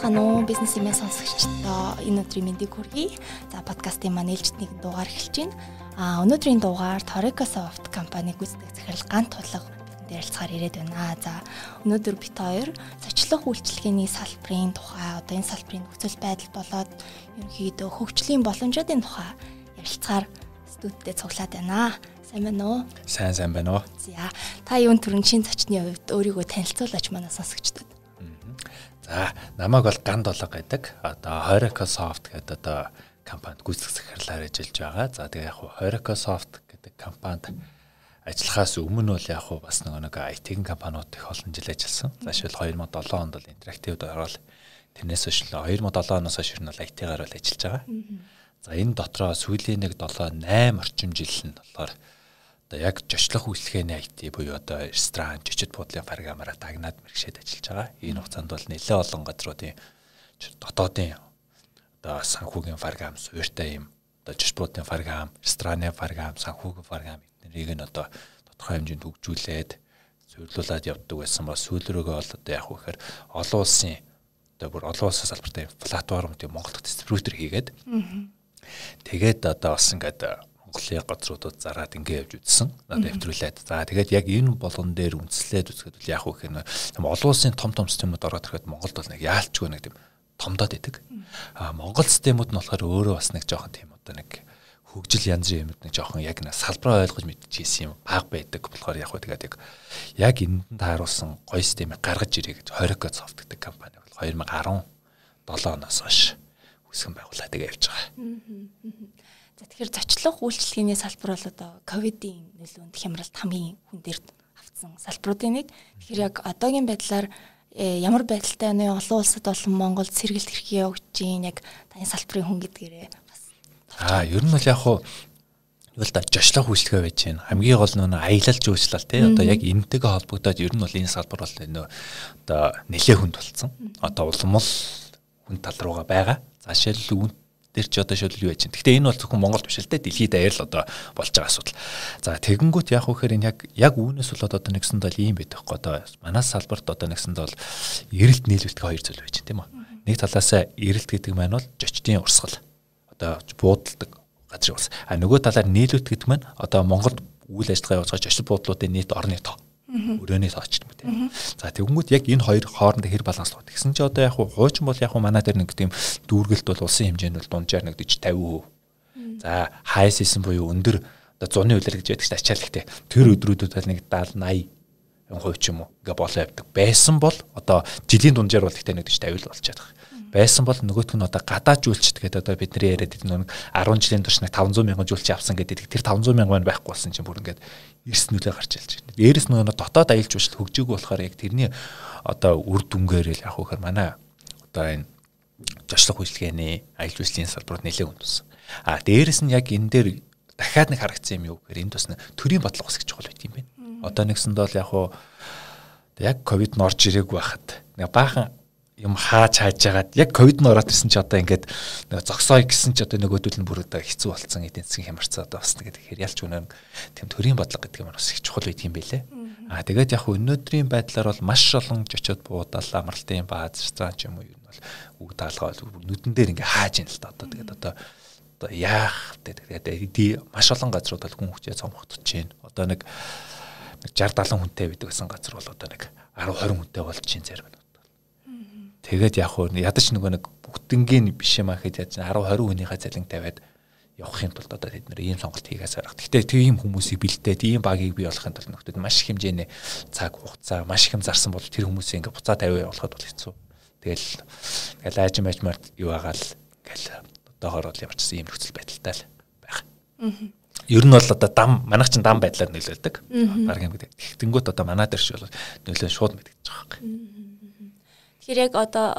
байцгаана уу? Бизнес имэн сонсогчдоо энэ өдрийн мэндийг хүргэе. За подкастын маань ээлжид нэгэн дугаар эхэлж байна. А өнөөдрийн дугаар Toreco Soft компани гүйцэтгэх захирал гант тулга ярилцахаар ирээд байна. За өнөөдөр бит хоёр зочлох үйлчилгээний салбарын тухай одоо энэ салбарын нөхцөл байдал болоод ерөнхийдөө хөгжлийн боломжуудын тухай ярилцахаар студидтэй цуглаад байна. Сайн байна уу? Сайн сайн байна уу? За та юун төрүн чин зочны хувьд өөрийгөө танилцуулаач манай сонсогчдод. За намайг бол ган долоо гэдэг. Одоо Horeco Soft гэдэг одоо компанид гүйцэтгэх захирлаар ажиллаж байгаа. За тэгээ яг хуу Horeco Soft гэдэг компанид ажиллахаас өмнө бол яг бас нэг IT-ийн компаниуд их олон жил ажилласан. За шил 2007 онд бол Interactive-д ороод тэрнээс хойш 2007 оноос хойш нь бол IT-гаар бол ажиллаж байгаа. За энэ дотроо сүүлийн нэг 7 8 орчим жил нь болохоор одоо яг жочлох үйлчлэгээний IT буюу одоо ресторан, жижиг буудлын програмаараа дагнаад мэрэгшээд ажиллаж байгаа. Энэ хугацаанд бол нэлээд олон газруудын дотоодын одоо санхүүгийн програм, суурьтай юм одоо жижиг буудлын програм, рестораны програм, санхүүгийн програм эднэрийг нь одоо тодорхой хэмжээнд хөгжүүлээд суйрлуулад явдаг байсан ба сүүлрөөгөө бол одоо яг вэхээр олон улсын одоо бүр олон улсын салбартай платформ тийм Монгол дистрибьютор хийгээд тэгээд одоо бас ингээд Монголын газруудад зараад ингэ явж үзсэн. Надад нэвтрүүлээд. За тэгээд яг энэ болгон дээр үндэслээд үзэхэд бол яг үх юм олон улсын том том системүүд ороод ирэхэд Монголд бол нэг яалчгүй нэг тийм томдоод идэг. А Монгол системүүд нь болохоор өөрөө бас нэг жоохон тийм одоо нэг хөгжил янз бүрийн юмуд нэг жоохон яг нэг салбараа ойлгож мэдчихсэн юм баг байдаг болохоор яг хөө тэгээд яг яг энэнд тааруулсан гоё системийг гаргаж ирээ гэж Horeco Soft гэдэг компани бол 2017 оноос хойш үүсгэн байгуулаад тэгээ явж байгаа. За тэгэхээр зочлох үйлчлэгээний салбар бол одоо ковидын нөлөөнд хямралт хамгийн хүн дээр автсан салбаруудын нэг. Тэгэхээр яг одоогийн байдлаар э, ямар байдалтай байна вэ? Олон улсад болон Монголд сэргэлт хэрхий явж чинь яг таны салбарын хүн гэдгээрээ бас Аа, ер нь бол яг хуу юу л да жошлох үйлчлэгээ байж байна. Хамгийн гол нь аялал жуулчлал тий. Одоо яг энэтэйгээ холбогдоод ер нь бол энэ салбар бол нөө одоо нэлээ хүнд болсон. Одоо улмал хүн тал руугаа байгаа. За шил дээр ч одоо шилэл юу яж чинь. Гэхдээ энэ бол зөвхөн Монголд биш л дээ дэлхийд даяар л одоо болж байгаа асуудал. За тэгэнгүүт яг үхээр энэ яг яг үүнээс болоод одоо нэгсэнд бол ийм байдаг хөөе. Одоо манай салбарт одоо нэгсэнд бол эрэлт нийлүүлдэг хоёр зүйл байж тийм үү. Нэг талаас эрэлт гэдэг маань бол жочдын урсгал. Одоо буудалдаг газрын ус. А нөгөө талаар нийлүүлэлт гэдэг маань одоо Монголд үйл ажиллагаа явуулж байгаа жочд буудлуудын нийт орны тоо өрөөний тооч юм тийм. За тэгэнгүүт яг энэ хоёр хооронд хэр баланслах. Тэгсэн чи одоо яг хуучин бол яг манай дээр нэг тийм дүүргэлт бол улсын хэмжээнд бол дунджаар нэг 40 50%. За хай сисэн буюу өндөр одоо зуны үйлэр гэж яддаг ачааллахтэй. Тэр өдрүүдэд бол нэг 70 80 хувь ч юм уу ингээ болоо явдаг. Байсан бол одоо жилийн дунджаар бол ихтэй нэг 40 50 л болчиход байгаа байсан бол нөгөөх нь одоо гадаад жуулчд гэдэг одоо бидний яриад байдаг нэг 10 жилийн турш нэг 500 мянган жуулч авсан гэдэг тэр 500 мянган байхгүй болсон чинь бүр ингээд эрс нүлээ гарч ялж байна. Дээрээс нөгөө дотоод аялал жуулчлал хөгжөөгүй болохоор яг тэрний одоо үр дүнгээр л яг хөөхөр манай одоо энэ зочлох үйлчлэгээний аялал жуулчлалын салбарт нэлээд өндсөн. А дээрээс нь яг энэ дээр дахиад нэг харагдсан юм юу гэхээр энэ тусна төрийн бодлого ус гэж чухал байт юм байна. Одоо нэгсэнд бол яг хуу яг ковид норж ирээгүй байхад нэг баахан юм хааж хааж ягаад яг ковид н ороод ирсэн чи одоо ингээд зогсоё гэсэн чи одоо нөгөөдөл нь бүр одоо хэцүү болцсон эдийн засгийн хямарцаа одоо басна гэдэг хэрэг ялч үнэн тийм төрийн бодлого гэдэг юм бас их чухал байт юм байлээ. Аа тэгээд яг өнөөдрийн байдлаар бол маш олон жочод буудаал амралтын бааз ресторан ч юм уу юу нь бол үг даалгаа нүдэн дээр ингээ хааж ин л та одоо тэгээд одоо одоо яах тэгээд маш олон газрууд бол хүн хүчээ цомгогдож байна. Одоо нэг 60 70 хүнтэй байдаг гэсэн газар бол одоо нэг 10 20 хүнтэй болж чинь зарим нь Тэгээд яг хөө ядаж нөгөө нэг бүгднгийн биш юм ахэд яаж 10 20 хүнийхээ цалин тавиад явахын тулд одоо тэд нэр ийм сонголт хийгээс арга. Гэхдээ тийм хүмүүсийг бэлдээ, тийм багийг бий болохын тулд нөхдөд маш их хэмжээний цаг хугацаа, маш их юм зарсан бол тэр хүмүүсийг ингээ буцаа тавиа явуулахад бол хэцүү. Тэгэл тэгэл аажим аажмаар юу агаал ингээл одоогоор бол явчихсан ийм нөхцөл байдалтай л байх. Ер нь бол одоо дам манайх чинь дам байдлаар нөлөөлдөг. Бараг юм гэдэг. Тэгэнгүүт одоо манай дээр ш бол нөлөө шууд мэдчихэж байгаа юм. Тэгэхээр яг одоо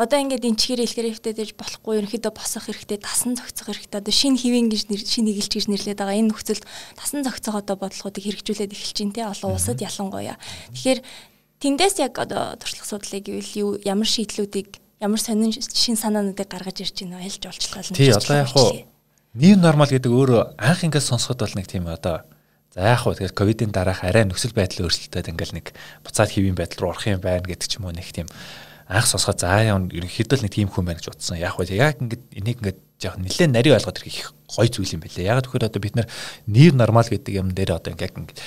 одоо ингээд энэ чихэр хэлэхээр хэвтэж болохгүй ерөнхийдөө босох хэрэгтэй тасан зохицох хэрэгтэй. Одоо шинэ хэвэн гэж шинэ эгэлж гэж нэрлээд байгаа. Энэ нөхцөлд тасан зохицох одоо бодлогоодыг хэрэгжүүлээд эхэлж байна те олон улсад ялангуяа. Тэгэхээр тэндээс яг одоо туршлага судлыг гэвэл юу ямар шийдлүүдийг ямар сонин шин санаануудыг гаргаж ирж байна вэ? Хэлж олчлаа л тий одоо яг хуу нийгэм нормал гэдэг өөрөө анх ингээд сонсоход бол нэг тийм одоо За яг хөө тэгэхээр ковидын дараах арай нөхцөл байдал өөрчлөлтөд ингээл нэг буцаад хэвийн байдал руу орох юм байна гэдэг ч юм уу нэг тийм анх сонсоход за яа ерөнхийдөө нэг тийм хүн байна гэж бодсон. Яг бол яг ингээд энийг ингээд яг нэлээд нарийн ойлгоод ирэх их гой зүйл юм байлээ. Яг тэгэхээр одоо бид нар нэр нормал гэдэг юм дээр одоо ингээд ингээд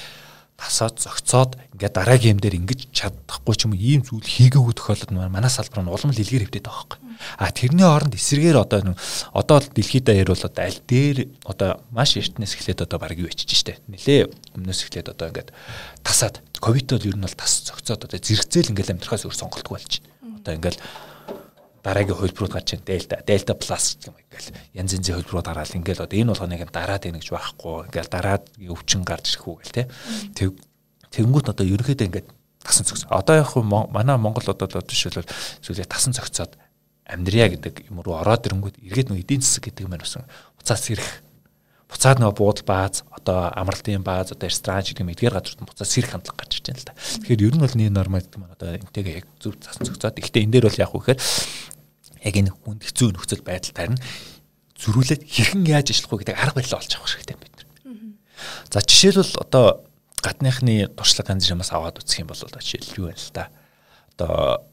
тасаад зөгцоод ингээд дараагийн юм дээр ингэж чадахгүй ч юм ийм зүйл хийгээгүй тохиолдолд манай салбар нь улам л илгээр хөвдөд байгаа байхгүй. А тэрний оронд эсрэгээр одоо одоо дэлхийд даяар бол одоо аль дээр одоо маш эртнээс эхлээд одоо баг юу ичиж штэ. Нилээ өмнөөс эхлээд одоо ингээд тасаад ковид бол ер нь бол тас зөгцоод одоо зэрэгцээл ингээд амьдрахаас өөр сонголтгүй болж байна. Одоо ингээд дараагийн хөлбрүүд гарч ийн дельта дельта плюс гэх юм ингээл янз янзын хөлбрүүд гараад ингээл одоо энэ болгоныг дараад ийн гэж байхгүй. Ингээл дараад өвчин гарч ирэх үү гэл те. Тэг тэгэнгүүт одоо ерөнхийдөө ингээд тасан цогц одоо яг манай Монгол одоо жишээлбэл зүйлээ тасан цогцоод амьдрия гэдэг юм руу ороод ирэнгүүт эргээд нэг эдийн засаг гэдэг юм байна буцаас ирэх буцаад нөгөө буудал бааз одоо амралтын бааз одоо ресторан шиг юм эдгээр газрууд буцаад сэрэх хандлага гарч ирж байна л да. Тэгэхээр ер нь бол нэг нормал гэдэг маань одоо энтэйгээ яг зөв засан цогцоод ихтэй энэ дээр бол яг үхээр яг энэ хүнд хэцүү нөхцөл байдал тарина зөрүүлээд хэрхэн яаж ажиллах вэ гэдэг арга барил олж авах хэрэгтэй бид нар. За жишээлбэл одоо гадныхны туршлага ганц юмас аваад үзэх юм бол жишээл юу вэ л да. Одоо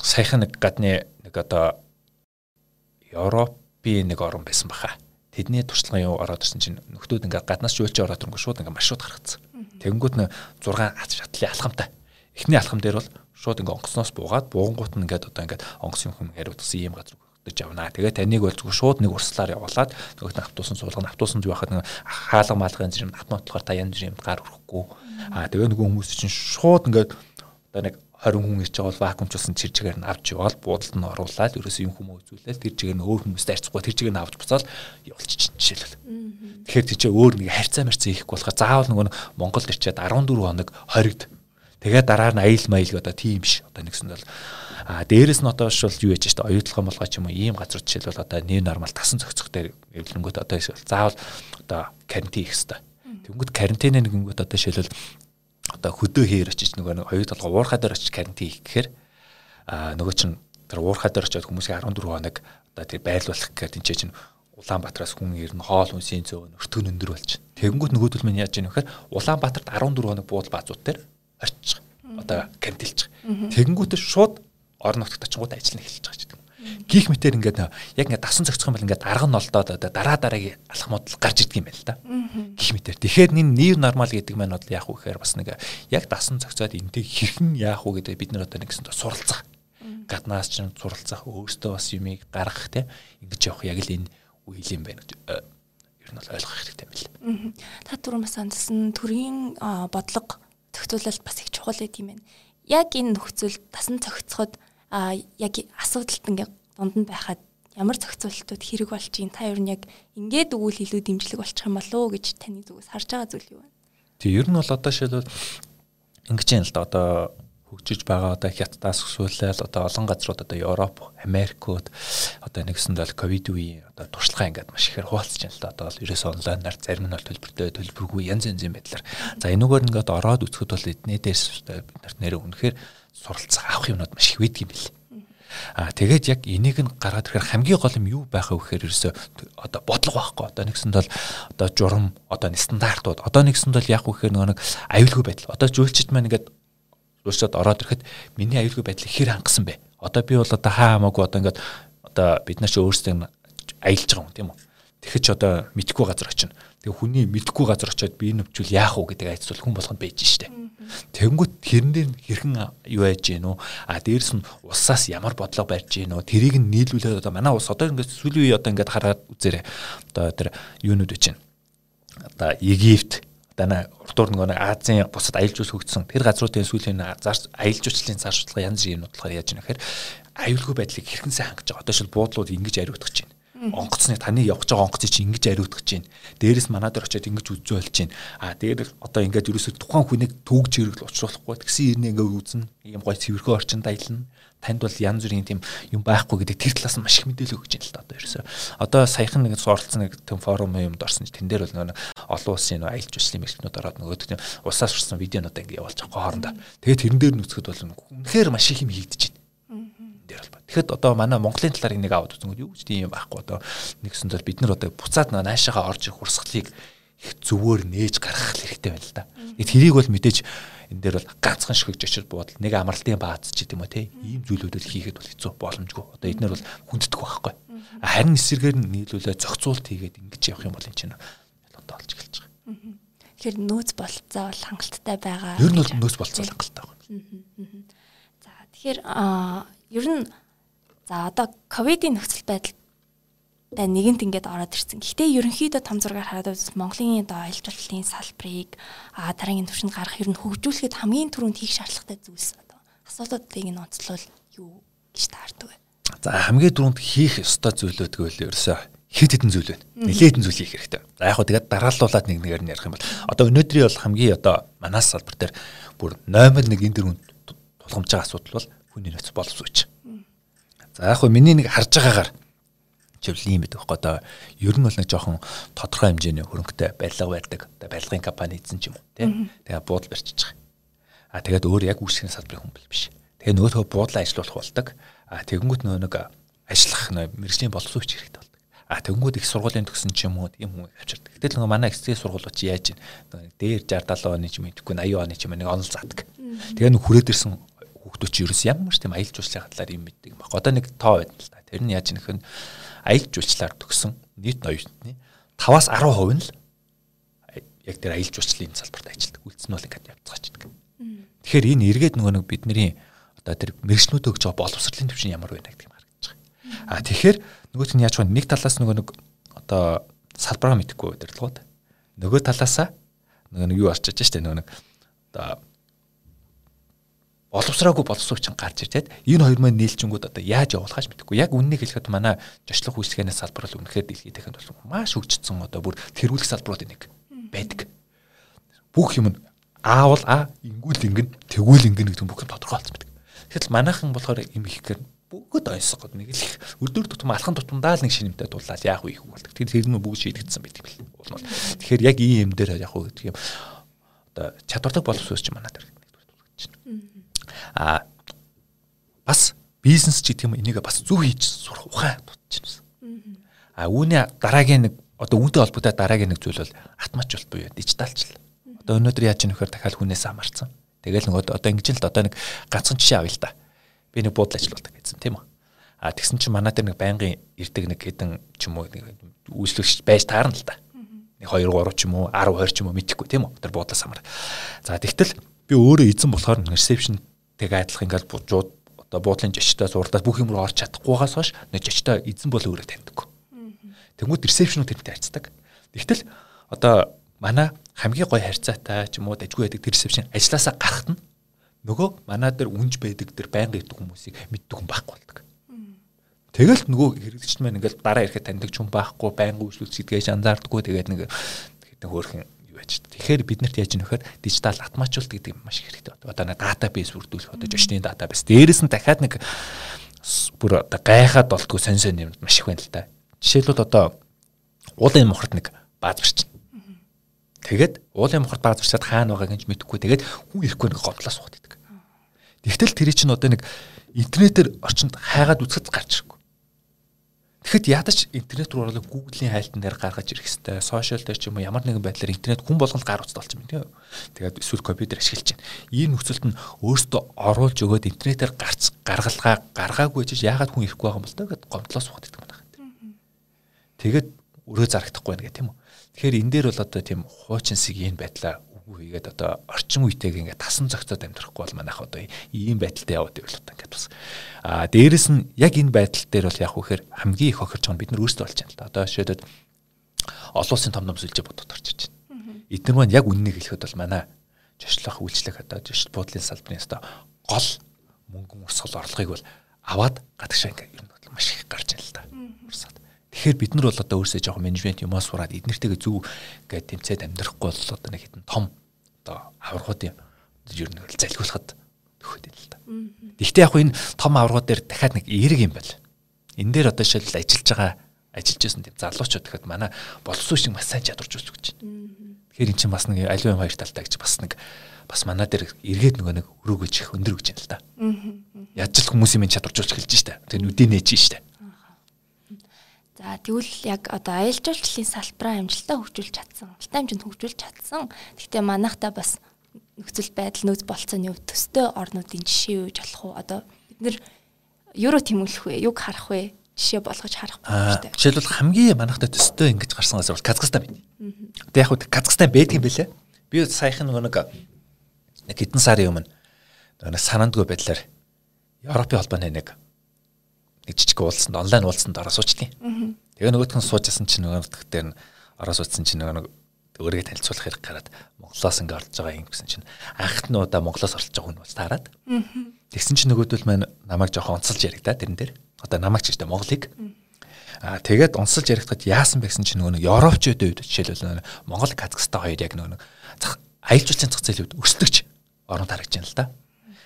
саяхан нэг гадны нэг одоо Европын нэг орн байсан баха. Тэдний туршлага юу ороод ирсэн чинь нөхдүүд ингээд гаднаас жуулч ороод ирэнгүү шууд ингээд маршрут гаргацсан. Тэнгүүт нь 6 ац шатлын алхамтай. Эхний алхам дээр бол шууд ингээ онгоцноос буугаад буунгууд нь ингээд одоо ингээд онгоц юм хүм хариуцсан ийм газар хөтөж явна. Тэгээ таныг бол зүгээр шууд нэг урслаар явуулаад нөгөөт нь автуусан суулгана. Автуусан байхад нэг хаалга маалгын зэрэг автоматлахаар та янз бүр юм гар өрөхгүй. Аа тэгээ нөгөө хүмүүс чинь шууд ингээд одоо нэг 20 хүн ирж байгаа бол вакуумчлсан чирчгээр нь авч яваал буудалд нь оруулаад ерөөсөө юм хүмүүс үзүүлээл тэр чигээр нь өөр хүмүүстэй харьцахгүй тэр чигээр нь авч буцаал явуулчих жишээлбэл. Тэгэхээр тийч өөр нэг харьцаа марцаа хийхгүй болохоор заавал нөгөө Монголд ирчээд 14 хоног хоригд Тэгээд дараа нь аял маял одоо тийм биш. Одоо нэгсэн бол а дээрэс нь одоо шул юу яж штэ оюутлогын болгоо ч юм уу ийм газар жишээлбэл одоо нэг нормал тасан цогцох дээр эвлэнгөт одоо заавал одоо карантин их хэвээр. Тэнгүүд карантин нэгэнгөт одоо жишээлбэл одоо хөдөө хээр очиж нөгөө нэг оюутлогоо уурхаа дээр очиж карантин хийх гэхээр а нөгөө чин тэр уурхаа дээр очиод хүмүүсийн 14 хоног одоо тэр байлуулах гэхээр тэнцээ чинь Улаанбаатараас хүн ирнэ хоол хүнсийн зөв өртгөн өндөр болж байна. Тэгэнгүүт нөгөөдөл минь яаж яах вэ гэхээр Улаанбаатарт 14 хоног буудал баазууд дээр орчих. Одоо кандилж. Тэгэнгүүтээ шууд орон нутгад очингууд ажил нь эхэлж байгаа ч. Гих мэтэр ингээд яг ингээд дасан зохицох юм бол ингээд арга нь олдоод одоо дараа дараагийн алхмууд л гарч идэг юм байна л да. Гих мэтэр. Тэгэхээр энэ нэр нормал гэдэг маань бол яах вэ гэхээр бас нэг яг дасан зохицоод энтэй хэрхэн яах вэ гэдэг бид нар одоо нэгсэн суралцах. Гаднаас ч суралцах өөртөө бас юмыг гаргах те ингэж явах яг л энэ үйл юм байна гэж э, ер нь бол ойлгох хэрэгтэй юм байна. Та түрүүн бас андсан төрийн бодлого зохицуулалт бас их чухал байт юм байна. Яг энэ нөхцөл тасан цогцоход а яг асуудалт ингээ дунд нь байхад ямар зохицуулалтууд хэрэг болж ийн та ер нь яг ингээд өгвөл илүү дэмжлэг болчих юм болоо гэж таны зүгээс харж байгаа зүйл юу вэ? Тэг ер нь бол одоо шилбэл ингэж юм л да одоо хөгжиж байгаа одоо хятадаас өсвөлэл одоо олон газрууд одоо Европ, Америкууд одоо нэгсэнд бол ковид үеийн одоо туршлагаа ингээд маш ихээр хуваалцж байна л да. Одоо бол ерөөсөө онлайнаар зарим нь бол төлбөртэй төлбөргүй янз янзын байдлаар. За энэгээр ингээд ороод үзэхэд бол эднээ дээрс бид нарт нэрээ үнэхээр суралцах авах юмнууд маш их байдаг юм билээ. Аа тэгээд яг энийг нь гаргаад ирэхээр хамгийн гол юм юу байх вэ гэхээр ерөөсөө одоо бодлого байхгүй. Одоо нэгсэнд бол одоо журам, одоо стандартууд, одоо нэгсэнд бол яг үхээр нэг аюулгүй байдал. Одоо жүүлчд маань ингээд өөрсөд ороод ирэхэд миний аюулгүй байдлыг хэр хангасан бэ? Одоо би бол одоо хаа хамаагүй одоо ингээд одоо бид нар ч өөрсдөө аялж байгаа юм тийм үү? Тэгэхэд ч одоо мэдхгүй газар очино. Тэгээ хүний мэдхгүй газар очиод би нөвчүүл яах вэ гэдэг айцвал хүн болгонд байж штэ. Тэнгүүт хэрнээр хэрхэн юу яаж гин үү? А дээрэс нь усаас ямар бодлого барьж гин үү? Тэрийг нь нийлүүлээд одоо манай ус одоо ингээд сүүлийн үе одоо ингээд хараад үзээрэй. Одоо тэр юунууд байж гин. Одоо Египт дана урдуур нөгөө Азийн бусад аялал жуулч хөгжсөн тэр газруудын сүүлийн аялал жуулчлалын судалгаа янз бүрийн юмнууд болохоор яаж юм гэхээр аюулгүй байдлыг хэрхэн сайн хангаж байгаа. Одоо шил буудлууд ингэж ариутгах чинь. Онгоцны таны явж байгаа онгоцыг чинь ингэж ариутгах чинь. Дээрээс манад орчоод ингэж үзүү болж чинь. А дээр одоо ингэж ерөөсөө тухайн хүнийг төгж хэрэгл учруулахгүй. Тэгсэн ирнэ ингэ үзнэ. Ийм гой цэвэрхүү орчинд аялна танд бол янз бүрийн тийм юм байхгүй гэдэг тэр талаас нь маш их мэдээлэл өгч байна л да одоо ерөөсөө. Одоо саяхан нэг суралцсан нэг тийм форум юмд орсон чинь тэн дээр бол нөгөө олон улсын нөгөө аялал жуулчлалын мэрэгчнүүд ороод нөгөө тийм усаас урсан видеонууд ингэ явуулж байгаа хоорондоо. Тэгээд тэрэн дээр нүцгэд бол үнэхээр маш их юм хийгдэж байна. Дээр бол. Тэгэхэд одоо манай Монголын талаар энийг аваад үзэнгүүт юу ч тийм юм байхгүй одоо нэгсэн төл бид нар одоо буцаад наашаага орж ирэх урсгалыг их зөвөр нээж гаргах хэрэгтэй байна л да. Нэг тэрийг бол мэдээж энэ дээр бол ганцхан шигж очиж буудал нэг амралтын бааз ч гэдэм үү те ийм зүйлүүдэл хийхэд бол хэцүү боломжгүй. Одоо эднэр бол хүнддэг байхгүй. Харин эсэргээр нь нийлүүлээ зохицуулт хийгээд ингэж явах юм бол энэ чинь одоо олж эхэлж байгаа. Тэгэхээр нөөц болцоо бол хангалттай байгаа. Ер нь бол нөөц болцоо хангалттай байгаа. Тэгэхээр ер нь за одоо ковидын нөхцөл байдал та нэгэнт ингээд ороод ирсэн. Гэхдээ ерөнхийдөө том зургаар хараад үзвэл Монголын одоо аялал жуулчлалын салбарыг а дараагийн төвшөнд гарах ер нь хөгжүүлэхэд хамгийн түрүүнд хийх шаардлагатай зүйлс одоо асуудлуудыг нь онцлол юу гэж таардаг вэ? За хамгийн түрүүнд хийх ёстой зүйлүүд гэвэл ерөөсөө хэд хэдэн зүйл байна. Нилээдэн зүйл хийх хэрэгтэй. За яг хөө тэгээд дарааллуулаад нэг нэгээр нь ярих юм бол одоо өнөөдрийн бол хамгийн одоо манаас салбар дээр бүр номер 1 энэ дөрөнд тулгамж байгаа асуудал бол хүний нөөц боловсруулж. За яг хөө миний нэг харж байгаагаар чивл юм байдаг байхгүй одоо ер нь бол нэг жоохон тодорхой хэмжээний хөрөнгөтэй барилга байдаг одоо барилгын компани эзэн ч юм уу тий тэгээ буудал барьчих. А тэгээд өөр яг үүсгэн салбарын хүн биш. Тэгээ нөгөөдхөө буудлаа ажиллуулах болдог. А тэгэнгүүт нөө нэг ажиллах мэрэгжлийн боловсруулч хэрэгтэй болдог. А тэгэнгүүт их сургуулийн төгсөн ч юм уу тийм хүн авчирдаг. Гэтэл нөгөө манай эцгийн сургуулиуч яаж ийн дээр 60 70 оны ч юм идэхгүй 80 оны ч юм нэг онол заадаг. Тэгээ нэг хүрээд ирсэн хүүхдүүд чи ерөөс ямар ч тийм аялал жуулчлалын талаар юм мэддэг юм баг. Одоо нэг тоо байна л да. Тэр нь яаж нөхөн аялал жуулчлалаар төгсөн нийт ноётны 5-аас 10% нь л яг тэр аялал жуулчлалын салбарт ажилладаг. Үлдсэн нь бол ингээд явцгаачдаг. Тэгэхээр энэ эргээд нөгөө нэг бидний одоо тэр мэрэгчнүүд өгч байгаа боловсролын төвшин ямар байна гэдэг юм харагдаж байгаа. А тэгэхээр нөгөөт нь яаж вэ? Нэг талаас нөгөө нэг одоо салбараа мэдхгүй удирдлагууд. Нөгөө талаасаа нөгөө нэг юу арчиж штэ нөгөө нэг одоо боловсраагүй боловсруулч гарч ирээд энэ хоёр маань нийлжингүүд одоо яаж явуулахаж мэдэхгүй. Яг үннийг хэлэхэд манай жочлох үйлчлэгээнээс салбар бол үнэхээр дэлхийд дахинд бол маш хөгжсөн одоо бүр тэргүүлэх салбарууд нэг байдаг. Бүх юм аавал а ингүүл ингэн тэгүүл ингэн гэдэг бүх юм тодорхойлцсон байдаг. Тэгэхээр манайхан болохоор юм ихээр бүгд ойсгод нэг л их өрдөр тутам алхан тутамдаа л нэг шинэмтэй дуулаад яах вэ их болдог. Тэр тэр нь бүгд шийдэгдсэн байдаг бэл. Тэгэхээр яг ийм юм дээр яг уу гэдэг юм одоо чадвартай боловсруулч манай дээр а бас бизнес ч гэх юм энийг бас зөв хийж сурах ухаан дутж байна. А үүний дараагийн нэг одоо үүнтэй холбоотой дараагийн нэг зүйл бол автоматжуулалт буюу дижиталчлал. Одоо өнөөдөр яаж нөхөр дахиад хүнээс амарсан. Тэгэл нөгөө одоо ингэж л одоо нэг ганцхан жишээ авъя л да. Би нэг буудлын ажилуулдаг гэсэн тийм үү. А тэгсэн чинь манай дээр нэг байнгын ирдэг нэг хэдэн ч юм уу нэг үйлчлэгч байж таарна л да. Нэг 2 3 ч юм уу 10 20 ч юм уу мэдхгүй тийм үү. Тэр буудлаас амар. За тэгтэл би өөрөө эзэн болохоор ресепшн тэг айдлах ингээд жууд одоо буудлын жичтэй зурлаад бүх юм руу орч чадахгүйгаас хойш нэг жичтэй эзэн бол өөрөө таньдаг. Тэнгүүд ресепшнүүд тэрнтэй харьцдаг. Тэгтэл одоо манай хамгийн гоё харьцаатай ч юм уу дажгүй байдаг тэр ресепшн ажилласаа гарахт нь нөгөө манай дээр үнж байдаг тэр байнга идэх хүмүүсийг мэддэг хүн байхгүй болдог. Тэгэл нөгөө хэрэглэгч маань ингээл дараа ирэхэд таньдаг ч хүн байхгүй байнга үйлчлүүлж гэдгээ анзаардаггүй тэгээд нэг хэдэн байж. Тэгэхээр бид нарт яаж нөхөр дижитал автоматжуулалт гэдэг юм маш их хэрэгтэй. Одоо нэг датабейс бүрдүүлэх одоо жочны датабейс. Дээрээс нь дахиад нэг бүр одоо гайхаад болтгоо сонь сонь юм маш их байна л да. Жишээлбэл одоо уулын мохорт нэг бааз барьчихна. Тэгээд уулын мохорт бааз барьчаад хаана байгаа гэж мэдэхгүй. Тэгээд хүн ирэхгүй нэг гомдлоо суугаад идэг. Тэгтэл тэр чинь одоо нэг интернетээр орчинд хайгаад үзэхэд гарч. Тэгэхэд ядаж интернет руу оруулаад Google-ийн хайлтан дээр гаргаж ирэх хэвээр, сошиал дээр ч юм уу ямар нэгэн байдлаар интернет хүн болгонд гар утсад болчих юм тийм. Тэгээд эсвэл компьютер ашиглаж байна. Ийм нөхцөлд нь өөртөө оруулж өгөөд интернетээр гарц гаргалгаа гаргаагүй гэж яагаад хүн ирэхгүй байгаа юм бол та гэд гомдлоо суугаад идэх байна. Тэгээд өрөө зарагдахгүй байна гэх тийм үү. Тэгэхээр энэ дээр бол одоо тийм хуучин сэгийн байдлаа үгүй хийгээд одоо орчин үетэйг ингээд тасан зохицоод амьдрахгүй бол манайх одоо ийм байдалтай яваад байвал одоо ингээд бас аа дээрэс нь яг энэ байдал дээр бол яг үхээр хамгийн их охирч байгаа нь бид нар өөрсдөө болж байна л да. Одоо жишээлбэл олон улсын том том сүлжээ бодод орж иж байна. Эдгээр маань яг үннийг хэлэхэд бол манай жишлах үйлчлэх одоо жишл буудлын салбарын өстой гол мөнгөн урсгал орлогыг бол аваад гадагшаа ингээд ер нь маш их гарч ийн л да. Урсаад. Тэгэхээр бид нар бол одоо өөрсдөө жоохон менежмент юмас сураад эднэртэйгээ зүв гэдэг тэмцээд амьдрахгүй бол одоо нэг хэдэн том одоо аваргуудын ер нь залхиулахад төхөд юм л да. Гэхдээ яг энэ том аваргууд дээр дахиад нэг эерэг юм байна. Энэ дээр одоо шил ажиллаж байгаа ажиллаж байсан тийм залуучууд гэхэд манай боловсон шиг маш сайн чадварч үзэж гэж байна. Тэгэхээр эн чинь бас нэг аливаа хоёр талтай гэж бас нэг бас манай дээр эргээд нөгөө нэг өрөөгөж их өндөр гэж байна л да. Яаж л хүмүүсийн минь чадваржуулж эхэлж штэ. Тэгээ нүдийн нээж штэ. За тэгвэл яг одоо аялал жуулчлалын салбараа амжилттай хөгжүүлж чадсан, амжилттай хэмжээнд хөгжүүлж чадсан. Гэхдээ манайхтаа бас нөхцөл байдал нөөц болцооны хувьд төстэй орнуудын жишээ үүж болох уу? Одоо бид нэр юу руу тэмүүлэх вэ? Юг харах вэ? Жишээ болгож харах боломжтой. Жишээлбэл хамгийн манайхтай төстэй ингэж гарсан газар бол Казахстан байна. Тэг яг хөө Казахстан байдаг юм бэлээ. Би саяхан нэг нэг хэдэн сарын өмнө санаандгүй байдлаар Европын холбооны нэг нэг жижиг уулзсанд онлайн уулзсанд ороо суучдیں۔ Тэгээ нөгөөх нь суужсэн чинь нөгөө дээр нь ороо суучсан чинь нөгөө өөрийгөө танилцуулах хэрэг гараад Монголоос ингээ орж байгаа юм гэсэн чинь анхт нь удаа Монголоос орж байгаа хүн бол таарад. Тэгсэн чинь нөгөөдөл маань намайг жоохон онцолж яригдаа тэрэн дээр. Одоо намайг ч гэдэг Монголыг. Аа тэгээд онцолж яригдахад яасан бэ гэсэн чинь нөгөө Европчуудын үед жишээлбэл Монгол Казахстан хоёр яг нөгөө аялал жуулчлалын зах зээлийн үед өсдөгч орнод харагдаж байна л да.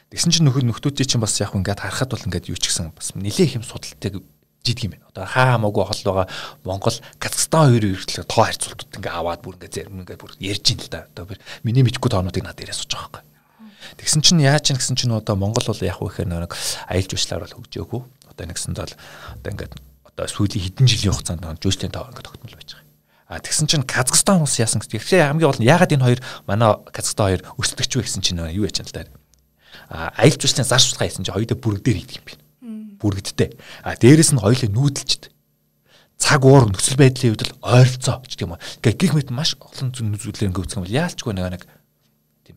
Тэгсэн чинь нөхөд нөхдүүдийн чинь бас яг ингээд харахад бол ингээд юу ч гэсэн бас нэлээд их юм судалтыг жидэг юм байна. Одоо хаа хамаагүй хол байгаа Монгол Казахстан хоёрын эрхлэг тоо харьцуултууд ингээ аваад бүр ингээ зарим ингээ бүр ярьж ин л да. Одоо би миний мэдгүй тоонуудыг надад яриа сууж байгаа байхгүй. Тэгсэн чинь яаж ч гэсэн чинь одоо Монгол бол яг үхээр нэг аялал жуулчлалаар бол хөгжөөгөө. Одоо нэгсэнд бол одоо ингээ одоо сүүлийн хэдэн жилийн хугацаанд жуулчлалын тоо ингээ тогтмол байж байгаа. А тэгсэн чинь Казахстан хүмүүс яасан гэсэн. Тэгэхээр хамгийн гол нь ягаад энэ хоёр манай Казахстан хоёр өсөлтөгч вэ гэсэн чинь юу яж чана л да аялал жуулчлалын зар суртахаа хийсэн чинь хоёудаа бүрэгдээр хийдэг юм байна. Бүрэгдтэй. А дээрэс нь хоёулаа нүүдэлчд. Цаг уур нөхцөл байдлын хувьд л ойролцоо гэх юм. Ингээ гих мэт маш олон зүн зүйлээр ингээ үүсгэн бол яалчгүй нэг нэг тийм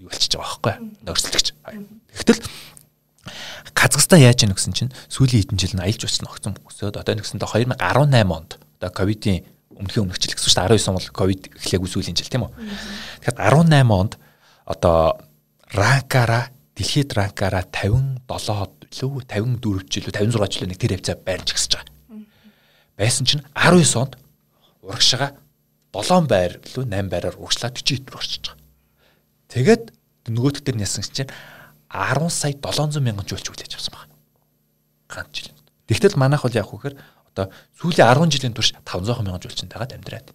юу болчихж байгаа байхгүй. Нөрсөлдөгч. Тэгтэл Казахстан яаж яах гэсэн чинь сүүлийн хэдэн жил нь аялал жуулчлал огцон өсөөд одоо нэгсэндээ 2018 онд одоо ковидын өмнөхийн өмнөх жил гэсэн чинь 19 он бол ковид эхлэегүй сүүлийн жил тийм үү. Тэгэхээр 18 онд одоо ранкаараа дэлхийд ранкаараа 57-од лөө 54 жилүү 56 жилүү нэг тэр хавцаа байрч гисэж байгаа. Байсан чинь 19 онд урагшаага 7 байр лөө 8 байраар урагшлаад 40 рүү орчиж байгаа. Тэгээд нөгөөдг дээр нясан чинь 10 сая 700 мянган жуулч хүлээж авсан байна. Ганц жил. Тэгтэл манайх бол яг хөөхөр одоо сүүлийн 10 жилийн турш 500 мянган жуулчтайгаа амьдраад.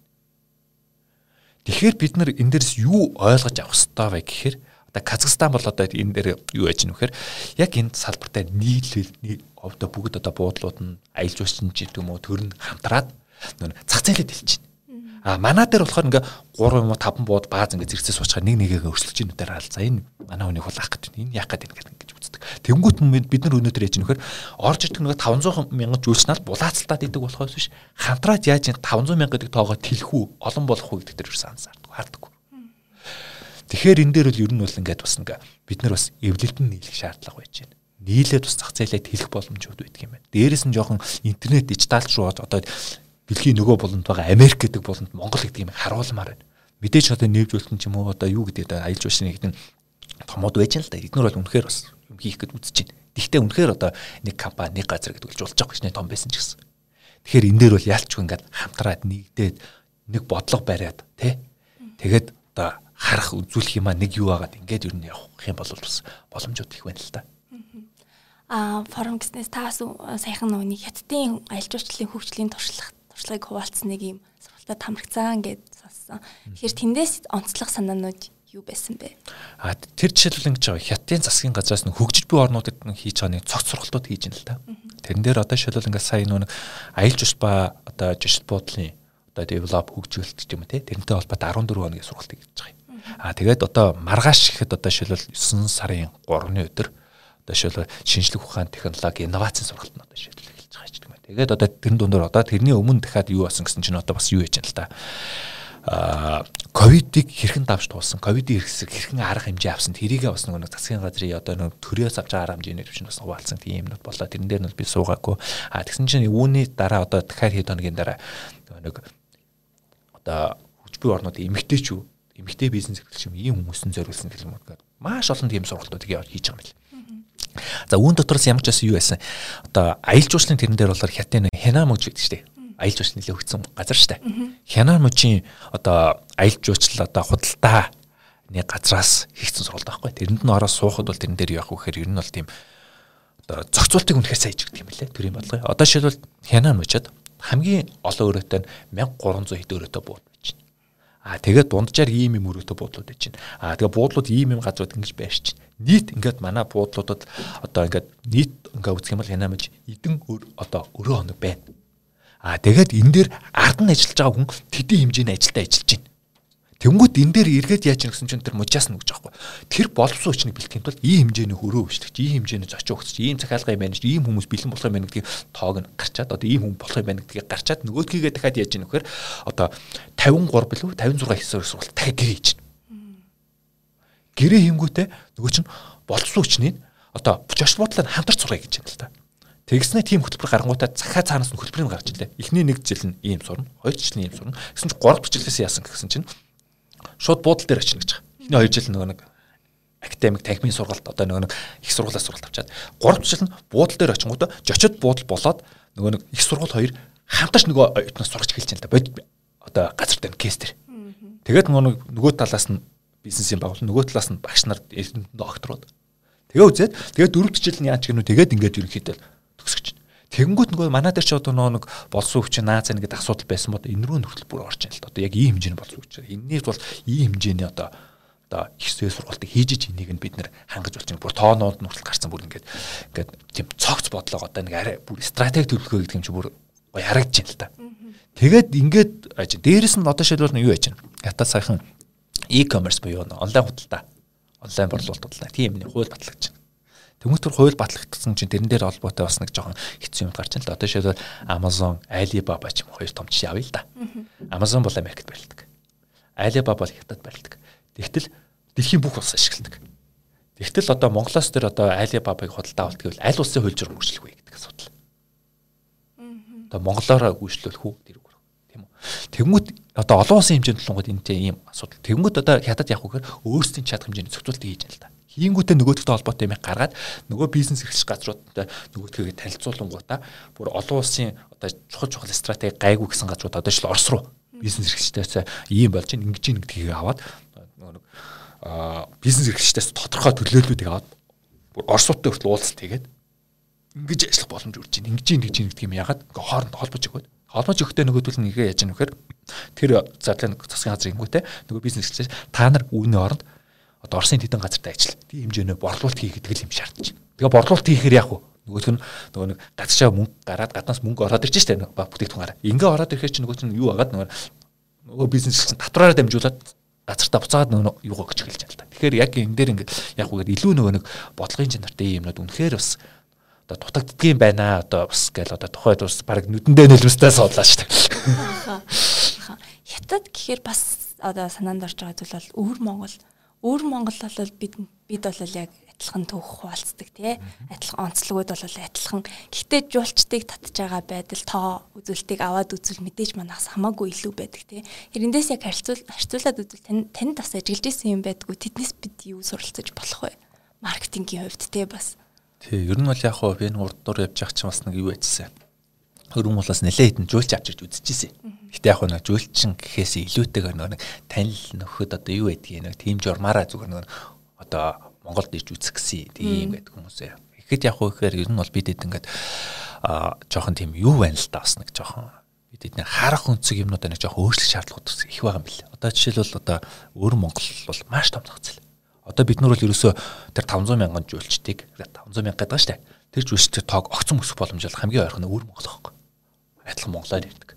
Тэгэхээр бид нар энэ дээрс юу ойлгож авах хэрэгтэй вэ гэхээр Казахстан бол одоо энэ дээр юу яж нүхээр яг энэ салбартай нийлэл одоо бүгд одоо буудлууд нь аялал жуулчин ч гэдэг юм уу төр нь хамтраад зах зээлэд хэлж байна. А манай дээр болохоор ингээ 3 юм уу 5 бууд бааз ингээ зэрэгцээ суучаар нэг нэгээ өрсөлдөж ийн үдээр хаал. За энэ манай хүнийг бол ах гэдэг. Энэ яах гэдэг ингээ ингэж үздэг. Тэнгүүт бид нар өнөөдөр яж нөхөр орж ирдэг нэг 500 мянган жуулчнаар булаацалтаад идэг болохоос биш хамтраад яаж 500 мянга гэдэг тоогоо тэлэх үү олон болох уу гэдэг дээр ерөөсөн анзаардаг. Харддаг. Тэгэхээр энэ дээр бол ер нь бол ингээд бас ингээ бид нар бас эвлэлтэн нийлэх шаардлага байж байна. Нийлээд бас зах зээлээ хэлэх боломжууд байдаг юм байна. Дээрээс нь жоохон интернет дижитал руу одоо дэлхийн нөгөө болонд байгаа Америк гэдэг болонд Монгол гэдэг юм харуулмаар байна. Мэдээж одоо нээвжүүлсэн ч юм уу одоо юу гэдэг аялал жуулчны гэдэг томод байж л да. Эдгээр бол үнэхээр бас юм хийх гээд үзэж байна. Гэхдээ үнэхээр одоо нэг компани нэг газар гэдэг болж байгаа гэж том байсан ч гэсэн. Тэгэхээр энэ дээр бол ялчгүй ингээд хамтраад нэгдээд нэг бодлого бариад тий. Тэгээд одоо харах үзүүлэх юм а нэг юу агаад ингээд ер нь явах юм бол бас боломжууд их байна л да. Аа форум гэснээс та бас саяхан нөгөө хятадын аялал жуулчлалын хөгжлийн туршлага туршлагыг хуваалцсан нэг юм сургалтад хамрагцаан гэд сонссон. Тэгэхээр тэндээс онцлог санаанууд юу байсан бэ? А тэр жишээлбэл ингэж байгаа хятадын засгийн газраас нэг хөгжиж буй орнуудад хийж байгаа нэг цогц сургалтууд хийж байна л да. Тэрэн дээр одоо жишээлбэл ингээд сая нэг аялал жуулч ба одоо жишэл буудлын одоо develop хөгжүүлэлт гэх юм те тэрнтэй холбоотой 14 хоногийн сургалтыг хийж байгаа юм. А тэгээд одоо маргааш гэхэд одоо шилбэл 9 сарын 3-ны өдөр одоо шилбэл шинжлэх ухаан технологи инновацийн сургалт нь одоо шилбэл эхэлж байгаа ч гэмээр. Тэгээд одоо тэрэн дундор одоо тэрний өмнө дахиад юу болсон гэсэн чинь одоо бас юу яж байна л да. А ковидыг хэрхэн давж туулсан, ковидын хэрэгсэг хэрхэн арга хэмжээ авсан, тэрийгээ бас нэг засгийн газрын одоо нэг төрөөс авч байгаа арга хэмжээний төвч бас хуваалцсан тийм юмнууд болоо. Тэрэн дээр нь би суугаагүй. А тэгсэн чинь үүний дараа одоо дахиад хэд хоногийн дараа нэг одоо хүчбүй орнууд эмгтээч үү эмгтэй бизнес эрхлэгч юм ийм хүмүүсийн зориулсан гэх юм уу гэдэг маш олон тийм сургалтуудыг хийж байгаа юм байна. За үүн дотроос ямар ч бас юу байсан. Одоо аялал жуулчлалын тэрэн дээр болохоор хятад хянаа мөж гэдэг чинь аялал жуулчлал нэлээ хөгцсөн газар дээ. Хянаа мөжийн одоо аялал жуулчлал одоо худалдаа нэг газраас хийгдсэн сургалт байхгүй. Тэрэнд нь ороод суухад бол тэрэн дээр явах вэхээр ер нь бол тийм одоо зохицуултыг үнэхээр сайн хийж гэдэг юм лээ. Тэр юм бодлоо. Одоо жишээлбэл хянаа мөчөд хамгийн олон өрөөтэй нь 1300 хэд өрөөтэй бууд А тэгээд дунджаар ийм юм өрөөтэй буудлууд байж байна. А тэгээд буудлууд ийм юм газрууд ингэж байрч байна. Нийт ингээд манай буудлуудад одоо ингээд нийт ингээ үзэх юм бол янамж эдэн одоо өрөө хоног байна. Аа тэгээд энэ дээр ард нь ажиллаж байгаа хүн тэдний хэмжээний ажилдаа ажиллаж байна. Тэнгүүд энэ дээр эргээд яаж гэсэн чинь тэр мужаас нь гэж байхгүй. Тэр боловсон хүчнийг бэлтгэхийн тулд ийм хэмжээний хөрөө өгчдөг, ийм хэмжээний зочин өгч, ийм юм байна, ийм хүмүүс бэлэн болох юм байна гэдгийг тоог нь гарчаад одоо ийм хүн болох юм байна гэдгийг гарчаад нөгөөдгийгээ дахиад яаж ийм вэхээр одоо 53 билүү 56 хэсэг сургалт дахиад гэрээ хийж байна. Гэрээ хийнгүүтээ нөгөө чинь боловсон хүчнийг одоо жошл бодлоо хамтарч сургая гэж байна л да. Тэгснэ тийм хөтөлбөр гарангуудаа захаа цаанаас нь хөтөлбөрийг гаргаж илээ. Эхний нэг жил нь ийм сурна, хоёр жил нь ийм сурна. Гэсэн чинь 3 жилээс яасан гэсэн чинь шууд буудал дээр очино гэж байгаа. Эхний 2 жил нөгөө нэг академик танхимын сургалт одоо нөгөө нэг их сургуулиас сургалт авчаад 3 жил нь буудал дээр очингуудаа жочод буудал болоод нөгөө нэг их сургууль хоёр хамтарч нөгөө оюутнаас сургаж эхэлж байна л да. Бод одоо газар дээр кейс дээр. Тэгээд нөгөө нөгөө талаас нь бизнесийн байгуул нөгөө талаас нь багш нар докторууд. Тэгээ үзээд тэгээд дөрөвд жил нь яаж гэнэ тэгээд ингээд ерөнхийдөө төгсгөж. Тэгэнгүүт нөгөө манай дээр ч одоо нэг болсон хүч наац нэгэд асуудал байсан бод энэ рүү нөхцөл бүр орж ийн л одоо яг ийм хэмжээний болсон хүч. Энээс бол ийм хэмжээний одоо одоо их сэс сургалтыг хийж ич энийг нь бид нэр хангаж байгаа. Бүр тоонууд хүртэл гарсан бүр ингээд ингээд тийм цогц бодлого одоо нэг арай бүр стратеги төлөвлөгөө гэдэг юм чи бүр гоё харагдаж байна л да. Тэгээд ингээд аж дээрэс нь одоо шилбэл юу яаж байна? Ята сайхан e-commerce буюу онлайн худалдаа онлайн борлуулалт худалдаа тийм нэг хууль батлагдаж байна. Тэмүүтэр хууль батлагдсан чинь тэрэн дээр холбоотой бас нэг жоохон хэцүү юм гарч ин л одоо жишээлбэл Amazon, Alibaba ч юм хоёр том жишээ авъя л да. Amazon бол Америкт барилдаг. Alibaba бол Хятад барилдаг. Тэгтэл дэлхийн бүх улс ашигладаг. Тэгтэл одоо Монголоос тэр одоо Alibaba-ыг худалдаа авалт гэвэл аль улсын хууль журам хөрчлөх вэ гэдэг асуудал. Одоо монголоор гүйцлүүлэх үү тэр үг. Тийм үү. Тэгмүүд одоо олон улсын хэмжээнд тулгууд энэтэй ийм асуудал. Тэгмүүд одоо хятад явах гэхээр өөрсдийн чадах хэмжээний зөвцөлтийг хийж байна л да. Хийнгүүтээ нөгөөдөгтэй холбоотой юм гаргаад нөгөө бизнес эрхлэгч газруудтай нөгөөдгөө танилцуулангуудаа бүр олон улсын одоо чухал чухал стратеги гайгүй гэсэн газрууд одоо жишээ Орос руу бизнес эрхлэгчдээс ийм болж ин ингэж ин гэдгийг аваад нөгөө бизнес эрхлэгчдээс тодорхой төлөөллүүдийг аваад бүр Оросуудтай хүртэл уулзалт хийгээд ингэж ажиллах боломж үрж ин ингэж ин гэж ин гэдгийг ягаад хооронд холбож өгөөд. Холбож өгөхдөө нөгөөдөл нь нэгэ яаж яах вэ тэр зардлын засгийн газрын ингүүтэй нөгөө бизнес эрхлэгч та нар үүний оронд одоо Оросын хэдэн газарт ажил тийм хэмжээний борлуулалт хийх гэдэг л юм шаардж. Тэгээ борлуулалт хийхээр яах вэ? Нөгөөх нь нөгөө нэг гадаачаа мөнгө гараад гаднаас мөнгө ороод ирж штэ баг бүтээгдэхүүнаараа. Ингээ ороод ирэхээр чи нөгөө чинь юу агаад нөгөө бизнес чинь татвараар дамжуулаад газартаа буцаагаад нөгөө юугаа гэж хэлж байна л та. Тэгэхээр яг энэ дээр ингээ яг үгээд илүү нөгөө нэг бодлогын чанартай юмнууд үнэхээр бас одоо дутагддгийм байна одоо бас гээл одоо тухайд бас баг нүдэндээ нөлөөстэй суудлаа дээ. Хятад гэхээр бас одоо санаанд орж байгаа зүйл бол өвөр Монгол Өөр Монгол бол бид бид бол яг адилхан төвх хуваалцдаг тий. Адилхан онцлогуд бол адилхан. Гэхдээ жуулчдыг татж байгаа байдал тоо үзүүлэлтийг аваад үзвэл мэдээж манаас хамаагүй илүү байдаг тий. Эрэндээс яг харьцуул харьцуулаад үзвэл танд бас ажиглаж исэн юм байдгүй. Тэднээс бид юу суралцаж болох вэ? Маркетингийн хувьд тий бас. Тий, ер нь бол яг хоо би энэ урд дуур явж байгаа чинь бас нэг юу байжсэн хөрөн болоос нэлээд хитэн жуулч авчирч үзчихсэн. Гэтэ яг нэг жуулчин гэхээс илүүтэйгээр нэг танил нөхөд одоо юу байдгийг нэг тийм журмаараа зүгээр нэг одоо Монголд ирж үзэх гэсэн тийм гэдэг хүмүүсээ. Ихэд яг хөө ихээр ер нь бол бид хэд ингээд а жоохон тийм юу байна л да бас нэг жоохон бид эдний харах өнцөг юмнуудаа нэг жоохон өөрчлөх шаардлагууд их байгаа юм бэл. Одоо жишээлбэл одоо өөр Монгол бол маш том зээл. Одоо бид нар бол ерөөсөө тэр 500 мянган жуулчдыг 500 мянга гэдэг штэ. Тэр жуулчдыг тоог огцон өсөх боломж бол хамгийн ойрхон өөр Монгол байхгүй адилхан монголоор ирдэг.